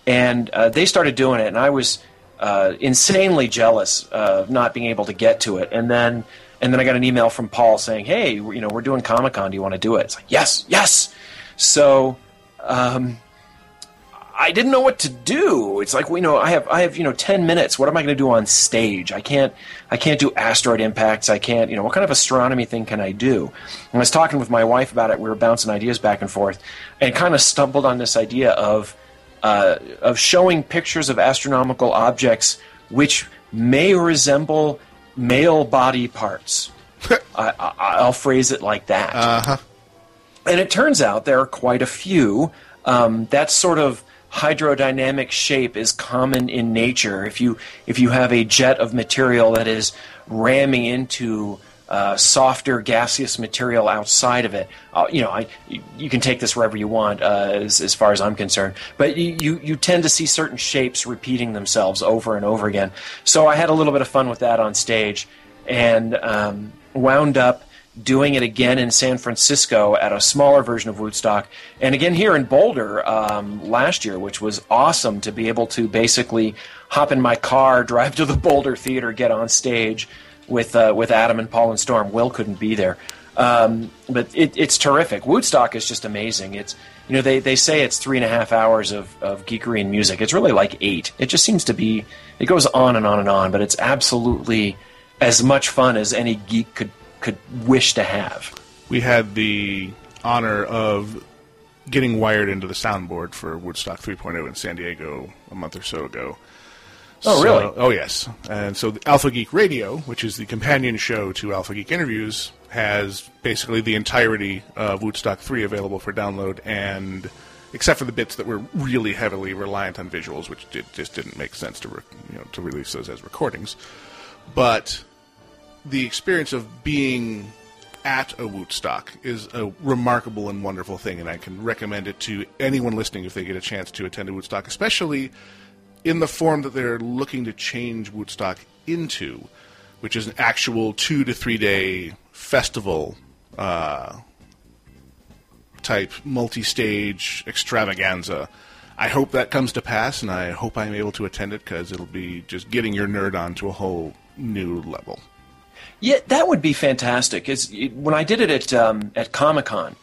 and uh, they started doing it, and I was uh, insanely jealous of not being able to get to it, and then and then I got an email from Paul saying, "Hey, you know, we're doing Comic Con. Do you want to do it?" It's like, "Yes, yes." So. Um, I didn't know what to do. It's like you know, I have I have you know ten minutes. What am I going to do on stage? I can't I can't do asteroid impacts. I can't you know what kind of astronomy thing can I do? And I was talking with my wife about it. We were bouncing ideas back and forth, and kind of stumbled on this idea of uh, of showing pictures of astronomical objects which may resemble male body parts. [laughs] I, I, I'll phrase it like that. Uh huh. And it turns out there are quite a few. Um, that sort of hydrodynamic shape is common in nature. If you if you have a jet of material that is ramming into uh, softer gaseous material outside of it, uh, you know, I, you, can take this wherever you want, uh, as, as far as I'm concerned. But you, you you tend to see certain shapes repeating themselves over and over again. So I had a little bit of fun with that on stage, and um, wound up doing it again in San Francisco at a smaller version of w00tstock, and again here in Boulder um, last year, which was awesome to be able to basically hop in my car, [laughs] drive to the Boulder Theater, get on stage with uh, with Adam and Paul and Storm. Will couldn't be there, um, but it, it's terrific. w00tstock is just amazing. It's you know they, they say it's three and a half hours of, of geekery and music. It's really like eight. It just seems to be it goes on and on and on, but it's absolutely as much fun as any geek could could wish to have. We had the honor of getting wired into the soundboard for w00tstock 3.0 in San Diego a month or so ago. Oh, So- really? Oh, yes. And so the Alpha Geek Radio, which is the companion show to Alpha Geek Interviews, has basically the entirety of w00tstock 3 available for download, and except for the bits that were really heavily reliant on visuals, which did, just didn't make sense to re- you know to release those as recordings. But the experience of being at a w00tstock is a remarkable and wonderful thing, and I can recommend it to anyone listening if they get a chance to attend a w00tstock, especially in the form that they're looking to change w00tstock into, which is an actual two to three day festival uh, type multi stage extravaganza. I hope that comes to pass, and I hope I'm able to attend it because it'll be just getting your nerd on to a whole new level. Yeah, that would be fantastic. Is when I did it at um, at Comic Con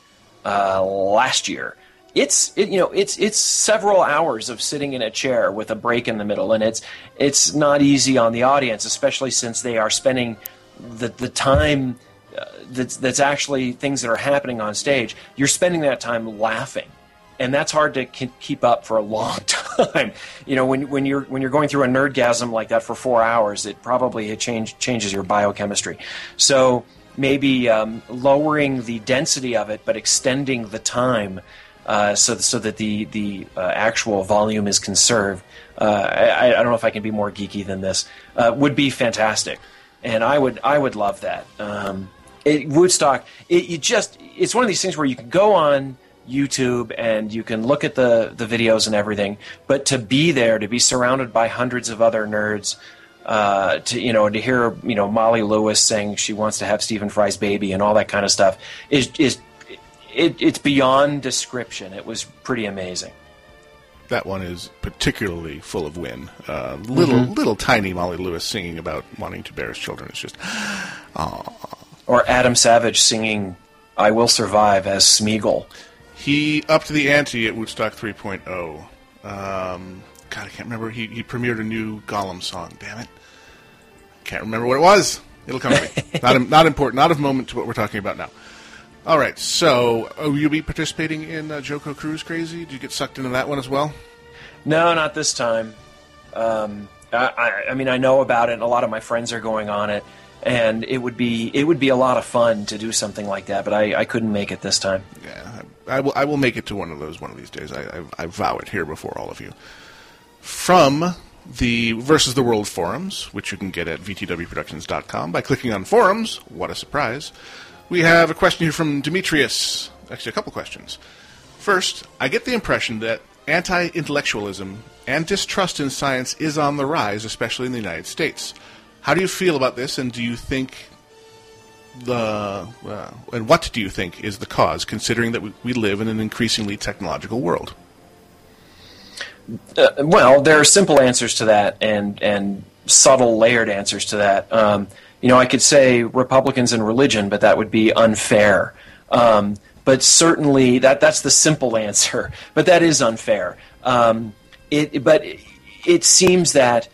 uh, last year. It's it, you know it's it's several hours of sitting in a chair with a break in the middle, and it's it's not easy on the audience, especially since they are spending the the time uh, that's that's actually things that are happening on stage. You're spending that time laughing and that's hard to ke- keep up for a long [laughs] time. You know, when when you're when you're going through a nerdgasm like that for four hours, it probably it change, changes your biochemistry. So maybe um, lowering the density of it, but extending the time. Uh, so, so that the the uh, actual volume is conserved. Uh, I, I don't know if I can be more geeky than this. Uh, would be fantastic, and I would I would love that. Um, it, w00tstock, it, you just it's one of these things where you can go on YouTube and you can look at the the videos and everything, but to be there, to be surrounded by hundreds of other nerds, uh, to you know, to hear you know Molly Lewis saying she wants to have Stephen Fry's baby and all that kind of stuff is is it, it's beyond description. It was pretty amazing. That one is particularly full of win. Uh, little, little tiny Molly Lewis singing about wanting to bear his children. It's just, Or Adam Savage singing "I Will Survive" as Smeagol. he upped the ante at w00tstock 3.0. Um, God, I can't remember. He, he premiered a new Gollum song. Damn it. Can't remember what it was. It'll come to me. [laughs] not, not important. Not of moment to what we're talking about now. All right. So, oh, will you be participating in uh, JoCo Cruise Crazy? Did you get sucked into that one as well? No, not this time. Um, I, I, I mean, I know about it, and a lot of my friends are going on it, and it would be it would be a lot of fun to do something like that. But I, I couldn't make it this time. Yeah, I, I will. I will make it to one of those one of these days. I, I, I vow it here before all of you. From the Versus the World forums, which you can get at vtwproductions.com by clicking on forums. What a surprise! We have a question here from Demetrius. Actually, a couple questions. First, I get the impression that anti intellectualism and distrust in science is on the rise, especially in the United States. How do you feel about this, and do you think the uh, and what do you think is the cause, considering that we, we live in an increasingly technological world? Uh, well, there are simple answers to that, and and subtle, layered answers to that. Um, you know, I could say Republicans and religion, but that would be unfair. Um, but certainly, that that's the simple [laughs] answer. But that is unfair. Um, it, but it seems that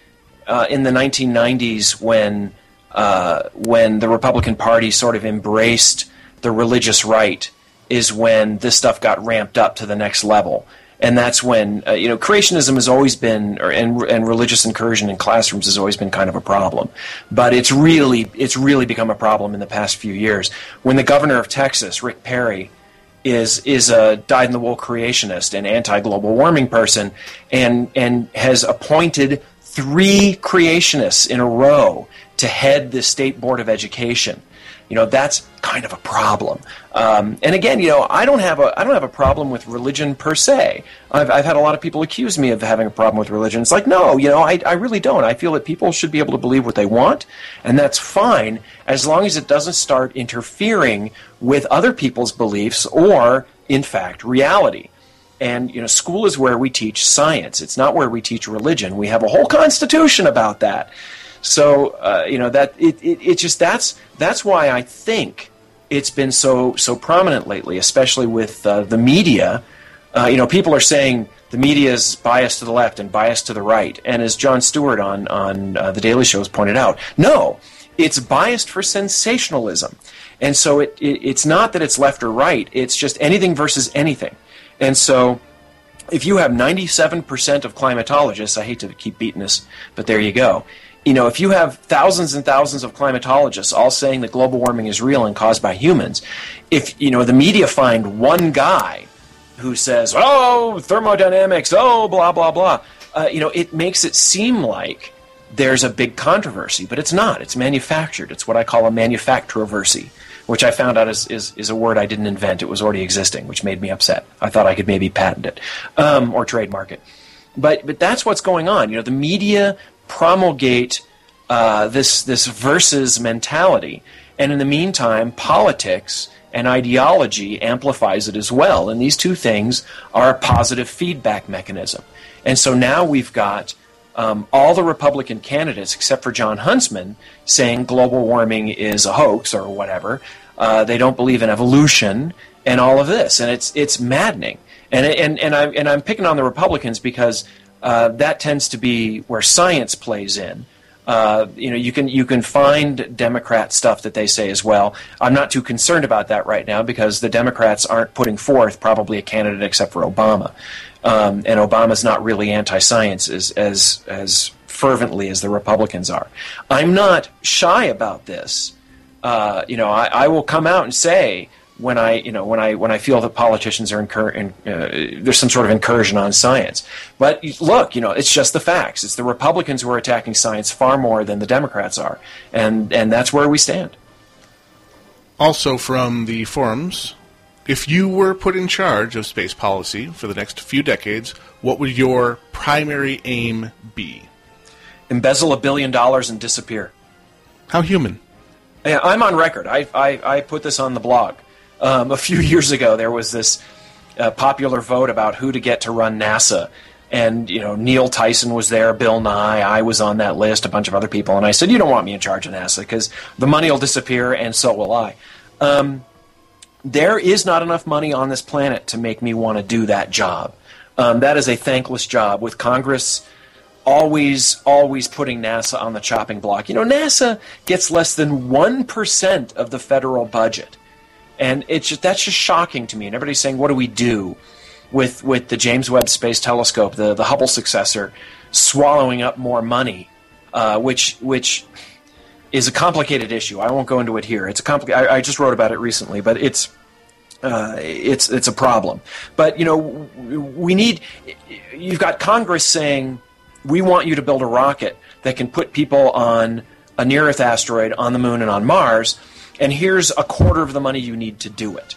uh, in the 1990s, when uh, when the Republican Party sort of embraced the religious right, is when this stuff got ramped up to the next level and that's when uh, you know creationism has always been, or, and, and religious incursion in classrooms has always been kind of a problem. But it's really it's really become a problem in the past few years. When the governor of Texas, Rick Perry, is is a dyed in the wool creationist and anti global warming person, and and has appointed three creationists in a row to head the state board of education you know that's kind of a problem. Um, and again, you know, I don't have a I don't have a problem with religion per se. I've, I've had a lot of people accuse me of having a problem with religion. It's like no, you know, I, I really don't. I feel that people should be able to believe what they want, and that's fine as long as it doesn't start interfering with other people's beliefs or, in fact, reality. And you know, school is where we teach science. It's not where we teach religion. We have a whole constitution about that. So uh, you know that it, it, it just that's that's why I think it's been so so prominent lately, especially with uh, the media. Uh, you know, people are saying the media is biased to the left and biased to the right, and as Jon Stewart on on uh, the Daily Show has pointed out, no, it's biased for sensationalism, and so it, it it's not that it's left or right; it's just anything versus anything, and so if you have 97% of climatologists, I hate to keep beating this, but there you go you know, if you have thousands and thousands of climatologists all saying that global warming is real and caused by humans, if you know the media find one guy who says, "Oh, thermodynamics," "Oh, blah blah blah," uh, you know, it makes it seem like there's a big controversy, but it's not. It's manufactured. It's what I call a manufacturoversy, which I found out is, is, is a word I didn't invent. It was already existing, which made me upset. I thought I could maybe patent it um, or trademark it. But but that's what's going on. You know, the media promulgate uh, this this versus mentality, and in the meantime, politics and ideology amplifies it as well. And these two things are a positive feedback mechanism. And so now we've got um, all the Republican candidates, except for Jon Huntsman, saying global warming is a hoax or whatever. Uh, they don't believe in evolution and all of this, and it's it's maddening. And and and I'm and I'm picking on the Republicans because uh, that tends to be where science plays in. Uh, you know, you can you can find Democrat stuff that they say as well. I'm not too concerned about that right now because the Democrats aren't putting forth probably a candidate except for Obama, um, and Obama's not really anti-science as as as fervently as the Republicans are. I'm not shy about this. Uh, you know, I, I will come out and say when I, you know, when I when I feel that politicians are incur- in, uh, there's some sort of incursion on science. But look, you know, it's just the facts. It's the Republicans who are attacking science far more than the Democrats are, and and that's where we stand. Also, from the forums, if you were put in charge of space policy for the next few decades, what would your primary aim be? Embezzle a billion dollars and disappear. How human. Yeah, I'm on record. I, I, I put this on the blog um, a few [laughs] years ago, there was this uh, popular vote about who to get to run NASA. And, you know, Neil Tyson was there, Bill Nye, I was on that list, a bunch of other people. And I said, you don't want me in charge of NASA because the money will disappear and so will I. Um, there is not enough money on this planet to make me want to do that job. Um, that is a thankless job with Congress always, always putting NASA on the chopping block. You know, NASA gets less than 1% of the federal budget. And it's just, that's just shocking to me. And everybody's saying, what do we do with, with the James Webb Space Telescope, the, the Hubble successor, swallowing up more money, uh, which, which is a complicated issue. I won't go into it here. It's a compli- I, I just wrote about it recently, but it's uh, it's it's a problem. But you know, we need. You've got Congress saying we want you to build a rocket that can put people on a near Earth asteroid, on the Moon, and on Mars, and here's a quarter of the money you need to do it.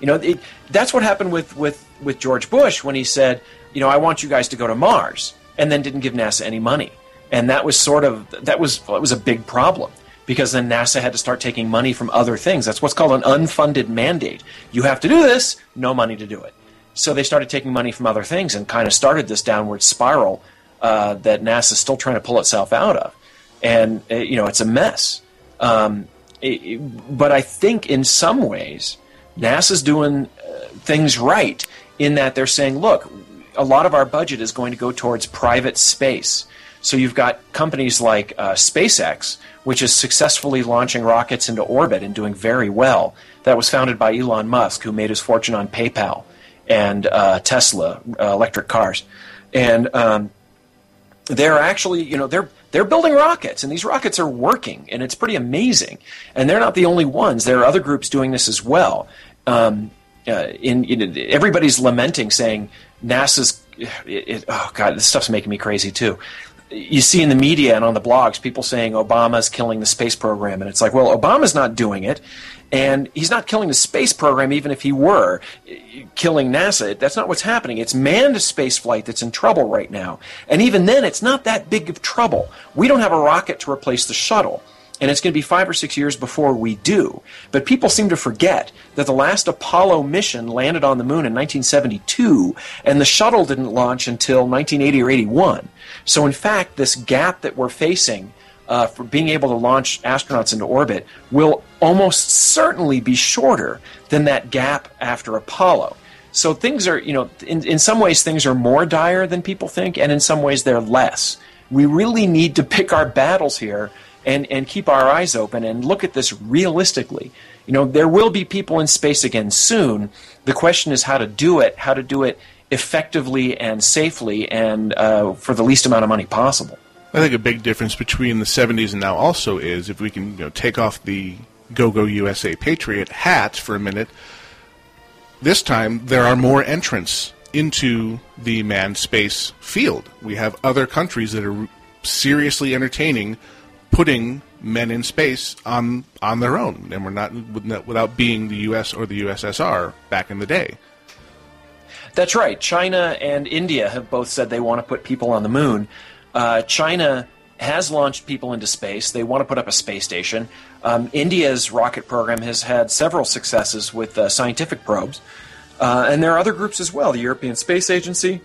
You know, it, that's what happened with, with, with George Bush when he said, you know, I want you guys to go to Mars, and then didn't give NASA any money and that was sort of that was it was a big problem because then NASA had to start taking money from other things. That's what's called an unfunded mandate. You have to do this, no money to do it. So they started taking money from other things and kind of started this downward spiral uh, that NASA's still trying to pull itself out of. And uh, you know, it's a mess. Um, but I think in some ways, NASA's doing uh, things right in that they're saying, look, a lot of our budget is going to go towards private space. So you've got companies like uh, SpaceX, which is successfully launching rockets into orbit and doing very well. That was founded by Elon Musk, who made his fortune on PayPal and uh, Tesla uh, electric cars, and um, they're actually, you know, they're they're building rockets, and these rockets are working, and it's pretty amazing. And they're not the only ones. There are other groups doing this as well. Um, uh, in, in, everybody's lamenting, saying NASA's. It, it, oh God, this stuff's making me crazy too you see in the media and on the blogs people saying Obama's killing the space program, and it's like, well, Obama's not doing it, and he's not killing the space program even if he were killing NASA. That's not what's happening. It's manned space flight that's in trouble right now, and even then, it's not that big of trouble. We don't have a rocket to replace the shuttle and it's going to be five or six years before we do. But people seem to forget that the last Apollo mission landed on the moon in 1972, and the shuttle didn't launch until 1980 or 81. So, in fact, this gap that we're facing uh, for being able to launch astronauts into orbit will almost certainly be shorter than that gap after Apollo. So things are, you know, in, in some ways things are more dire than people think, and in some ways they're less. We really need to pick our battles here and, and keep our eyes open and look at this realistically. You know, there will be people in space again soon. The question is how to do it, how to do it effectively and safely and uh, for the least amount of money possible. I think a big difference between the 70s and now also is if we can you know, take off the Go Go USA Patriot hat for a minute, this time there are more entrants into the manned space field. We have other countries that are seriously entertaining putting men in space on on their own, and we're not without being the U.S. or the USSR back in the day. That's right. China and India have both said they want to put people on the moon. Uh, China has launched people into space. They want to put up a space station. Um, India's rocket program has had several successes with uh, scientific probes. Uh, and there are other groups as well, the European Space Agency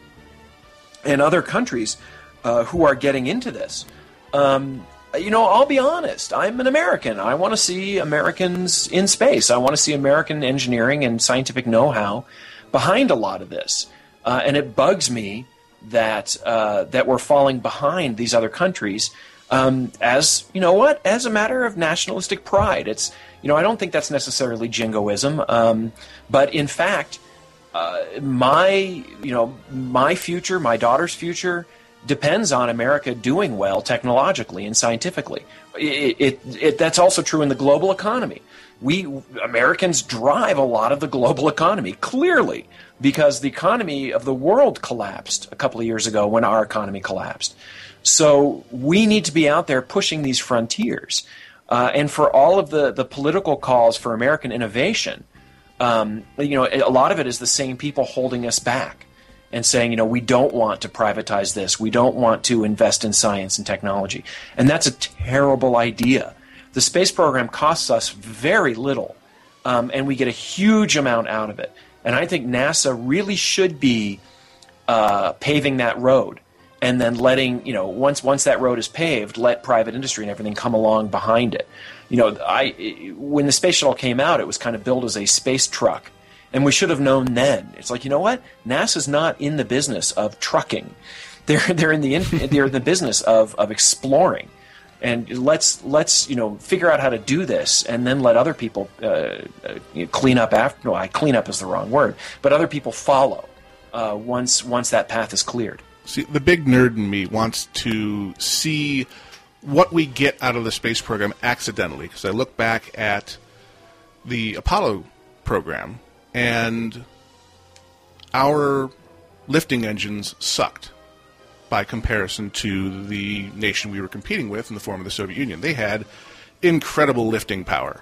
and other countries uh, who are getting into this. Um, you know, I'll be honest. I'm an American. I want to see Americans in space. I want to see American engineering and scientific know how behind a lot of this. Uh, and it bugs me that uh, that we're falling behind these other countries um, as you know what as a matter of nationalistic pride. It's you know I don't think that's necessarily jingoism, um, but in fact, uh, my you know my future, my daughter's future depends on America doing well technologically and scientifically. It, it, it, that's also true in the global economy. We Americans drive a lot of the global economy, clearly, because the economy of the world collapsed a couple of years ago when our economy collapsed. So we need to be out there pushing these frontiers. Uh, and for all of the, the political calls for American innovation, um, you know, a lot of it is the same people holding us back and saying, you know, we don't want to privatize this. We don't want to invest in science and technology. And that's a terrible idea. The space program costs us very little, um, and we get a huge amount out of it. And I think NASA really should be uh, paving that road and then letting, you know, once, once that road is paved, let private industry and everything come along behind it. You know, I when the space shuttle came out, it was kind of billed as a space truck, and we should have known then. It's like you know what, NASA's not in the business of trucking. They're [laughs] they're in the in, they're in the business of of exploring and let's let's you know figure out how to do this and then let other people uh, uh, clean up after no I clean up is the wrong word but other people follow uh, once once that path is cleared. See the big nerd in me wants to see what we get out of the space program accidentally because I look back at the Apollo program and our lifting engines sucked by comparison to the nation we were competing with in the form of the Soviet Union. They had incredible lifting power.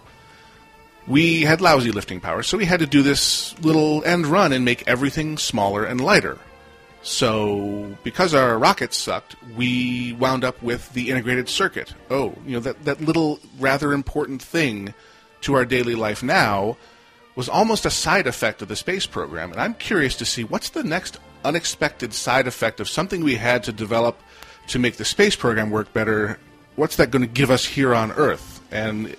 We had lousy lifting power, so we had to do this little end run and make everything smaller and lighter. So, because our rockets sucked, we wound up with the integrated circuit. Oh, you know, that, that little rather important thing to our daily life now was almost a side effect of the space program. And I'm curious to see what's the next unexpected side effect of something we had to develop to make the space program work better, what's that going to give us here on Earth? And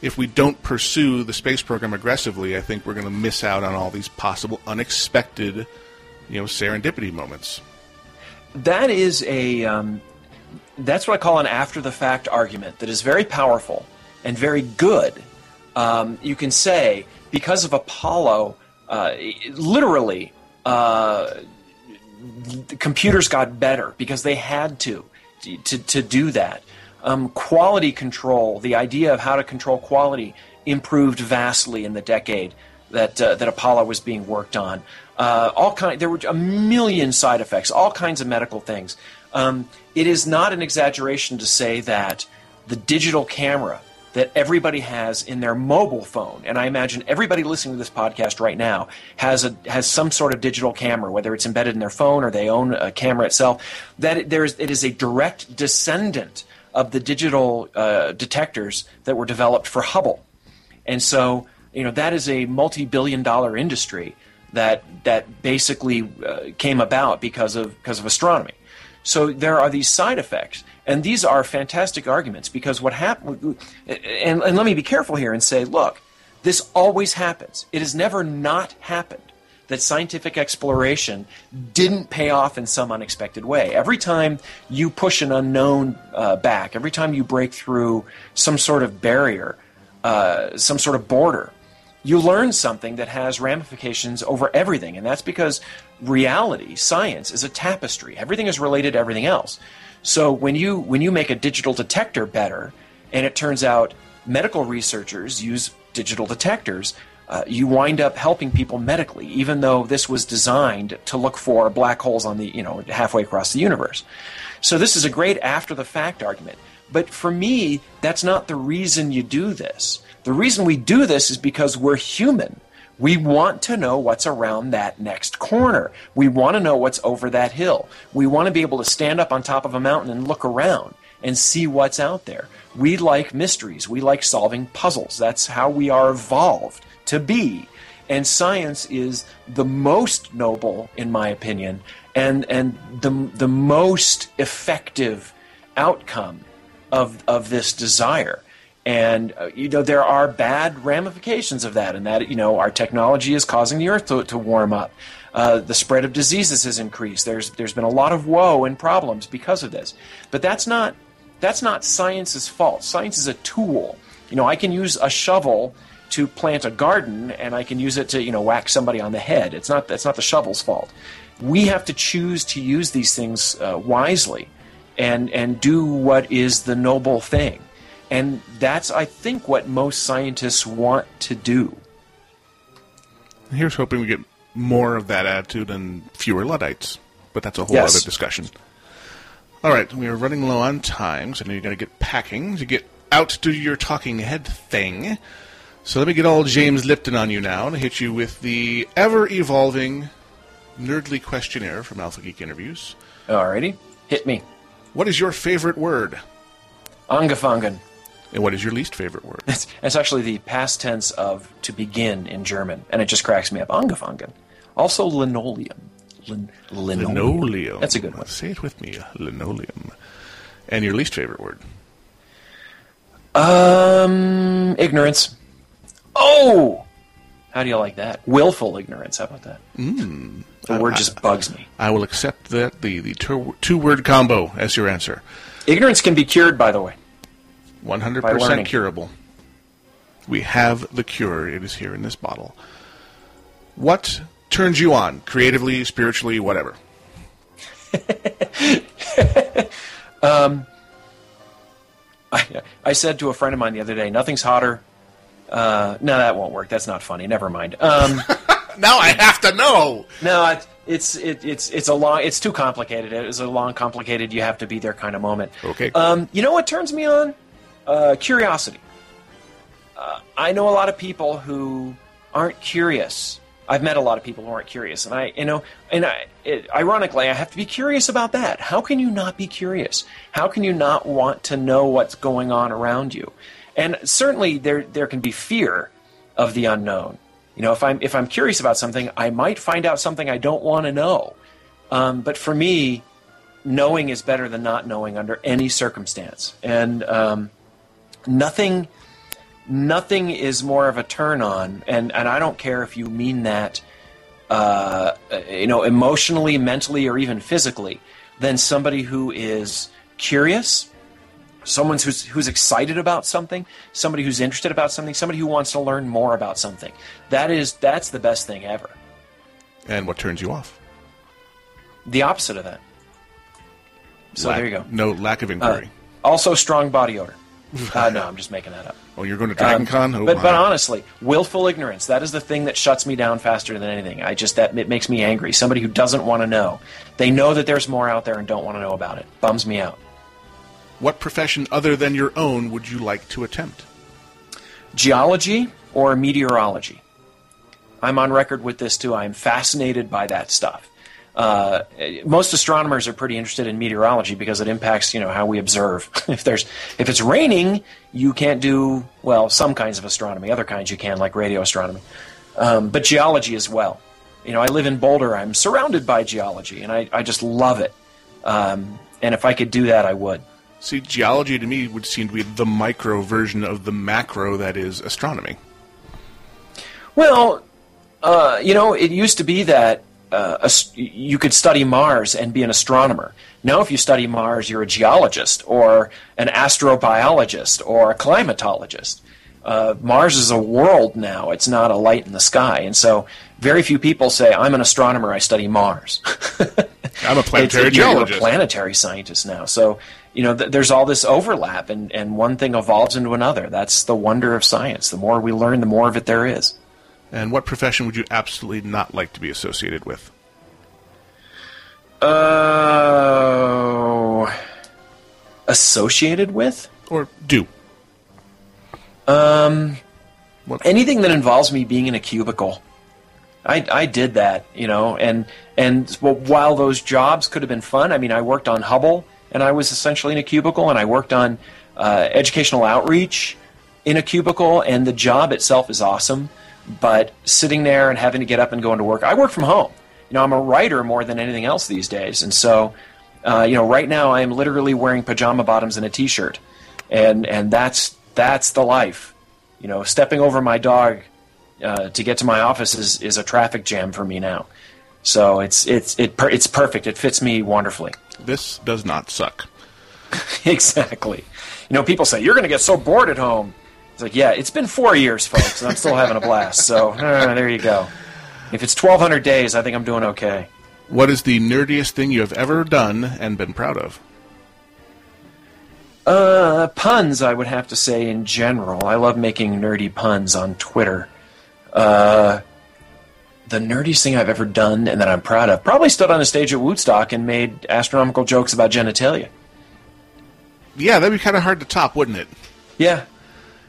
if we don't pursue the space program aggressively, I think we're going to miss out on all these possible unexpected, you know, serendipity moments. That is a um, that's what I call an after the fact argument that is very powerful and very good. Um, you can say because of Apollo, uh, literally uh, computers got better because they had to to, to do that. Um, quality control, the idea of how to control quality, improved vastly in the decade that uh, that Apollo was being worked on. Uh, all kind, there were a million side effects, all kinds of medical things. Um, it is not an exaggeration to say that the digital camera that everybody has in their mobile phone. And I imagine everybody listening to this podcast right now has a has some sort of digital camera, whether it's embedded in their phone or they own a camera itself. That it, there's it is a direct descendant of the digital uh, detectors that were developed for Hubble, and so you know that is a multi-billion dollar industry that that basically uh, came about because of because of astronomy. So there are these side effects. And these are fantastic arguments because what happened, and, and let me be careful here and say, look, this always happens. It has never not happened that scientific exploration didn't pay off in some unexpected way. Every time you push an unknown uh, back, every time you break through some sort of barrier, uh, some sort of border, you learn something that has ramifications over everything. And that's because reality, science, is a tapestry. Everything is related to everything else. So when you when you make a digital detector better, and it turns out medical researchers use digital detectors, uh, you wind up helping people medically, even though this was designed to look for black holes on the you know halfway across the universe. So this is a great after the fact argument. But for me, that's not the reason you do this. The reason we do this is because we're human. We want to know what's around that next corner. We want to know what's over that hill. We want to be able to stand up on top of a mountain and look around and see what's out there. We like mysteries. We like solving puzzles. That's how we are evolved to be. And science is the most noble, in my opinion, and, and the, the most effective outcome of, of this desire and uh, you know there are bad ramifications of that and that you know our technology is causing the earth to, to warm up. Uh, the spread of diseases has increased. There's there's been a lot of woe and problems because of this. But that's not that's not science's fault. Science is a tool. You know i can use a shovel to plant a garden and i can use it to you know whack somebody on the head. It's not that's not the shovel's fault. We have to choose to use these things uh, wisely and and do what is the noble thing and that's, I think, what most scientists want to do. Here's hoping we get more of that attitude and fewer Luddites. But that's a whole yes. other discussion. All right, we are running low on time, so I know you're going to get packing to get out to your talking head thing. So let me get all James Lipton on you now and hit you with the ever evolving nerdly questionnaire from Alpha Geek Interviews. Alrighty, hit me. What is your favorite word? Angefangen. And what is your least favorite word? It's, it's actually the past tense of to begin in German, and it just cracks me up. Angefangen. Also linoleum. Lin, linoleum. linoleum. That's a good one. Say it with me. Linoleum. And your least favorite word? Um, ignorance. Oh, how do you like that? Willful ignorance. How about that? Mm, the word just bugs me. I will accept that the the two word combo as your answer. Ignorance can be cured, by the way. One hundred percent curable. We have the cure. It is here in this bottle. What turns you on, creatively, spiritually, whatever? [laughs] um, I, I said to a friend of mine the other day, nothing's hotter. Uh, no, that won't work. That's not funny. Never mind. Um, [laughs] now I have to know. No, it's it's it, it's it's a long. It's too complicated. It's a long, complicated. You have to be there kind of moment. Okay. Um, you know what turns me on? Uh, curiosity. Uh, I know a lot of people who aren't curious. I've met a lot of people who aren't curious, and I, you know, and I, it, ironically, I have to be curious about that. How can you not be curious? How can you not want to know what's going on around you? And certainly, there there can be fear of the unknown. You know, if I'm if I'm curious about something, I might find out something I don't want to know. Um, but for me, knowing is better than not knowing under any circumstance, and um, nothing nothing is more of a turn on, and, and I don't care if you mean that, uh, you know, emotionally, mentally, or even physically, than somebody who is curious, someone who's, who's excited about something, somebody who's interested about something, somebody who wants to learn more about something. That is, that's the best thing ever. And what turns you off? The opposite of that. So lack, there you go. No lack of inquiry. Uh, also, strong body odor. [laughs] Uh, no, I'm just making that up. Oh, you're going to Dragon Con? Um, oh, but, but honestly, willful ignorance, that is the thing that shuts me down faster than anything. I just, that it makes me angry. Somebody who doesn't want to know. They know that there's more out there and don't want to know about it. Bums me out. What profession other than your own would you like to attempt? Geology or meteorology. I'm on record with this too. I'm fascinated by that stuff uh, most astronomers are pretty interested in meteorology because it impacts you know how we observe. [laughs] if there's if it's raining, you can't do well some kinds of astronomy. Other kinds you can, like radio astronomy, um, but geology as well. You know, I live in Boulder. I'm surrounded by geology, and I, I just love it. Um, and if I could do that, I would. See, geology to me would seem to be the micro version of the macro that is astronomy. Well, uh, you know, it used to be that uh, you could study Mars and be an astronomer. Now, if you study Mars, you're a geologist or an astrobiologist or a climatologist. Uh, Mars is a world now; it's not a light in the sky, and so very few people say, "I'm an astronomer. I study Mars." [laughs] I'm a planetary it's, geologist. You're a planetary scientist now, so you know th- there's all this overlap, and, and one thing evolves into another. That's the wonder of science. The more we learn, the more of it there is. And what profession would you absolutely not like to be associated with? Oh, uh, associated with or do? Um, what? anything that involves me being in a cubicle. I, I did that, you know, and and well, while those jobs could have been fun, I mean, I worked on Hubble, and I was essentially in a cubicle, and I worked on uh, educational outreach in a cubicle, and the job itself is awesome but sitting there and having to get up and go into work, I work from home. You know, I'm a writer more than anything else these days, and so, uh, you know, right now I am literally wearing pajama bottoms and a t-shirt, and and that's that's the life. You know, stepping over my dog uh, to get to my office is, is a traffic jam for me now. So it's it's it it's perfect. It fits me wonderfully. This does not suck. [laughs] exactly. You know, people say you're going to get so bored at home. It's like, yeah, it's been four years, folks, and I'm still having a blast. So [laughs] uh, there you go. If it's 1,200 days, I think I'm doing okay. What is the nerdiest thing you have ever done and been proud of? Uh, puns, I would have to say in general. I love making nerdy puns on Twitter. Uh, the nerdiest thing I've ever done and that I'm proud of probably stood on a stage at w00tstock and made astronomical jokes about genitalia. Yeah, that'd be kind of hard to top, wouldn't it? Yeah,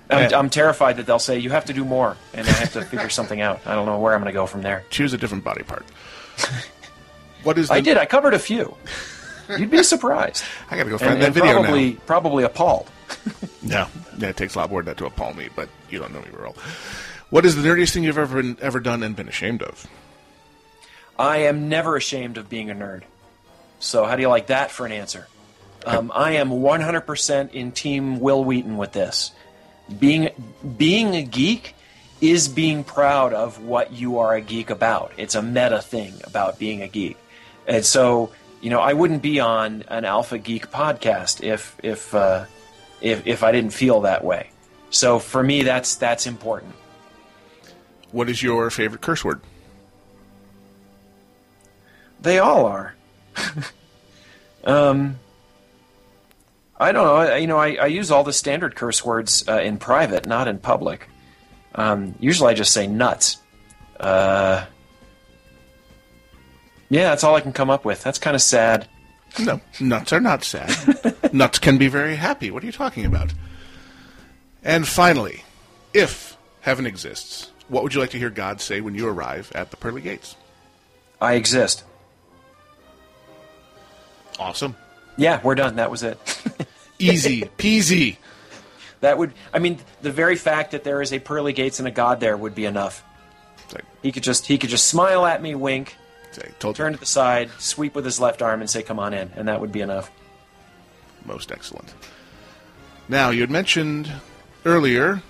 I'm, I'm, terrified that they'll say you have to do more, and I have to figure [laughs] something out. I don't know where I'm going to go from there. Choose a different body part. [laughs] What is? The... I did. I covered a few. You'd be surprised. [laughs] I got to go find and, that and video probably, now. Probably appalled. no, yeah, it takes a lot more than that to appall me. But you don't know me, Earl. What is the nerdiest thing you've ever been, ever done and been ashamed of? I am never ashamed of being a nerd. So how do you like that for an answer? Um, I am 100% in Team Wil Wheaton with this. Being being a geek is being proud of what you are a geek about. It's a meta thing about being a geek, and so you know I wouldn't be on an Alpha Geek podcast if if uh, if if I didn't feel that way. So for me, that's that's important. What is your favorite curse word? They all are. [laughs] um, I don't know. I, you know, I, I use all the standard curse words uh, in private, not in public. Um, usually, I just say nuts. Uh, yeah, that's all I can come up with. That's kind of sad. No, nuts are not sad. [laughs] nuts can be very happy. What are you talking about? And finally, if heaven exists, what would you like to hear God say when you arrive at the pearly gates? I exist. Awesome. Yeah, we're done. That was it. [laughs] Easy peasy. that would, I mean, the very fact that there is a pearly gates and a God there would be enough. Like, He could just he could just smile at me, wink, like, turn you. to the side, sweep with his left arm, and say, "Come on in," and that would be enough. Most excellent. Now, you had mentioned earlier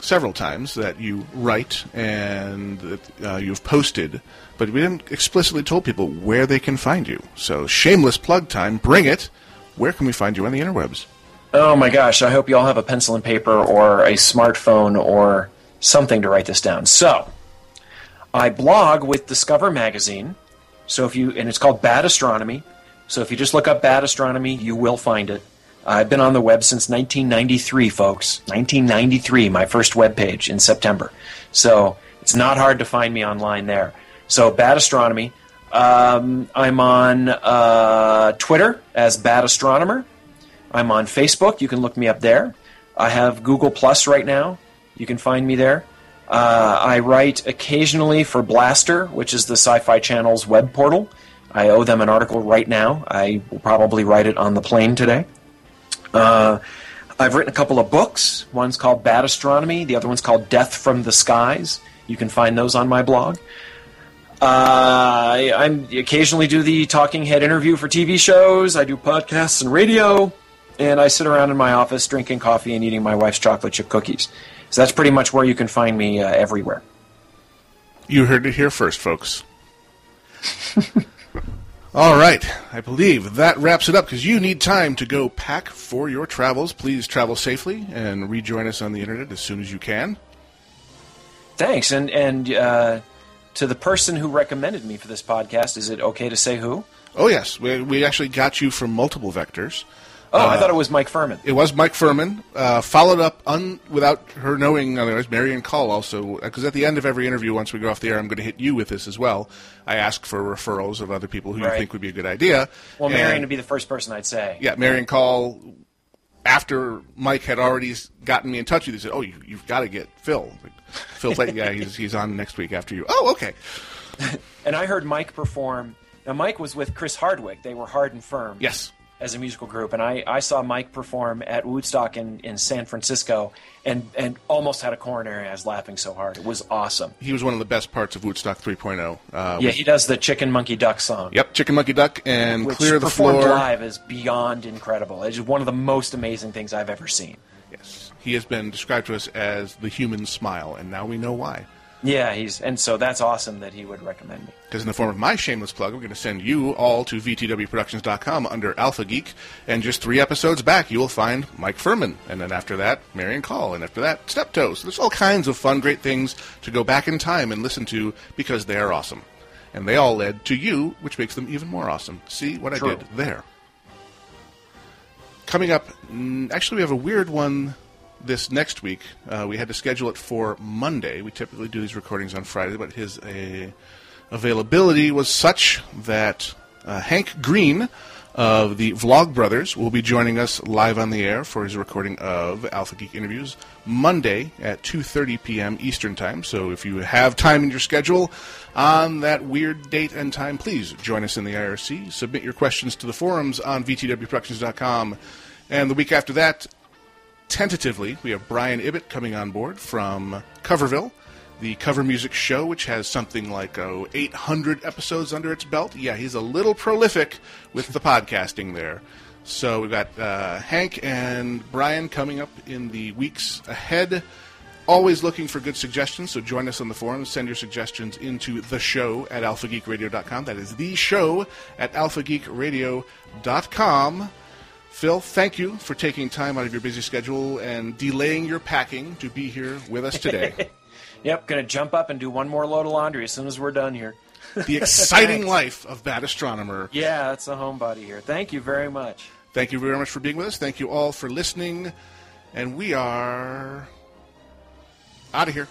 several times that you write and that uh, you've posted, but we didn't explicitly told people where they can find you. So, shameless plug time. Bring it. Where can we find you on the interwebs? Oh my gosh, I hope you all have a pencil and paper or a smartphone or something to write this down. So, I blog with Discover Magazine. So if you and it's called Bad Astronomy. So if you just look up Bad Astronomy, you will find it. I've been on the web since 1993, folks. 1993, my first web page in September. So it's not hard to find me online there. So Bad Astronomy. Um, I'm on uh, Twitter as Bad Astronomer. I'm on Facebook. You can look me up there. I have Google Plus right now. You can find me there. Uh, I write occasionally for Blastr, which is the Sci Fi Channel's web portal. I owe them an article right now. I will probably write it on the plane today. Uh, I've written a couple of books. One's called Bad Astronomy, the other one's called Death from the Skies. You can find those on my blog. Uh, I I'm, occasionally do the talking head interview for TV shows. I do podcasts and radio, and I sit around in my office drinking coffee and eating my wife's chocolate chip cookies. So that's pretty much where you can find me uh, everywhere. You heard it here first, folks. [laughs] All right. I believe that wraps it up because you need time to go pack for your travels. Please travel safely and rejoin us on the internet as soon as you can. Thanks, and and uh, to the person who recommended me for this podcast, is it okay to say who? Oh, yes. We, we actually got you from multiple vectors. Oh, I thought it was Mike Phirman. It was Mike Phirman, uh, followed up un, without her knowing otherwise. Marian Call also, because at the end of every interview, once we go off the air, I'm going to hit you with this as well. I ask for referrals of other people who you think would be a good idea. Well, Marian would be the first person I'd say. yeah, Marian Call, after Mike had already gotten me in touch with you, said, "Oh, you, you've got to get Phil." Like, Phil's like, "Yeah, he's he's on next week after you." Oh, okay. And I heard Mike perform. Now, Mike was with Chris Hardwick. They were Hard 'n Phirm. Yes. As a musical group, and I, I saw Mike perform at w00tstock in, in San Francisco, and, and almost had a coronary. I was laughing so hard. It was awesome. He was one of the best parts of w00tstock 3.0. Uh, Yeah, he does the Chicken Monkey Duck song. Yep, Chicken Monkey Duck and Clear the performed Floor. live is beyond incredible. It's one of the most amazing things I've ever seen. He has been described to us as the human smile, and now we know why. Yeah, he's and so that's awesome that he would recommend me. Because in the form of my shameless plug, we're going to send you all to VTWProductions.com under Alpha Geek, and just three episodes back, you will find Mike Phirman, and then after that, Marian Call, and after that, Steptoes. There's all kinds of fun, great things to go back in time and listen to because they are awesome. And they all led to you, which makes them even more awesome. See what I did there. Coming up, actually, we have a weird one this next week. Uh, we had to schedule it for Monday. We typically do these recordings on Friday, but his uh, availability was such that uh, Hank Green of the Vlog Brothers will be joining us live on the air for his recording of Alpha Geek interviews Monday at 2:30 p.m. Eastern Time. So if you have time in your schedule on that weird date and time, please join us in the IRC. Submit your questions to the forums on vtwproductions.com. And the week after that, tentatively, we have Brian Ibbott coming on board from Coverville, the cover music show, which has something like oh, 800 episodes under its belt. Yeah, he's a little prolific with the [laughs] podcasting there. So we've got uh, Hank and Brian coming up in the weeks ahead. Always looking for good suggestions, so join us on the forums. Send your suggestions into the show at alphageekradio.com. That is the show at alphageekradio.com. Phil, thank you for taking time out of your busy schedule and delaying your packing to be here with us today. [laughs] Yep, gonna jump up and do one more load of laundry as soon as we're done here. the exciting [laughs] [laughs] life of that astronomer. Yeah, that's a homebody here. Thank you very much. Thank you very much for being with us. Thank you all for listening. And we are out of here.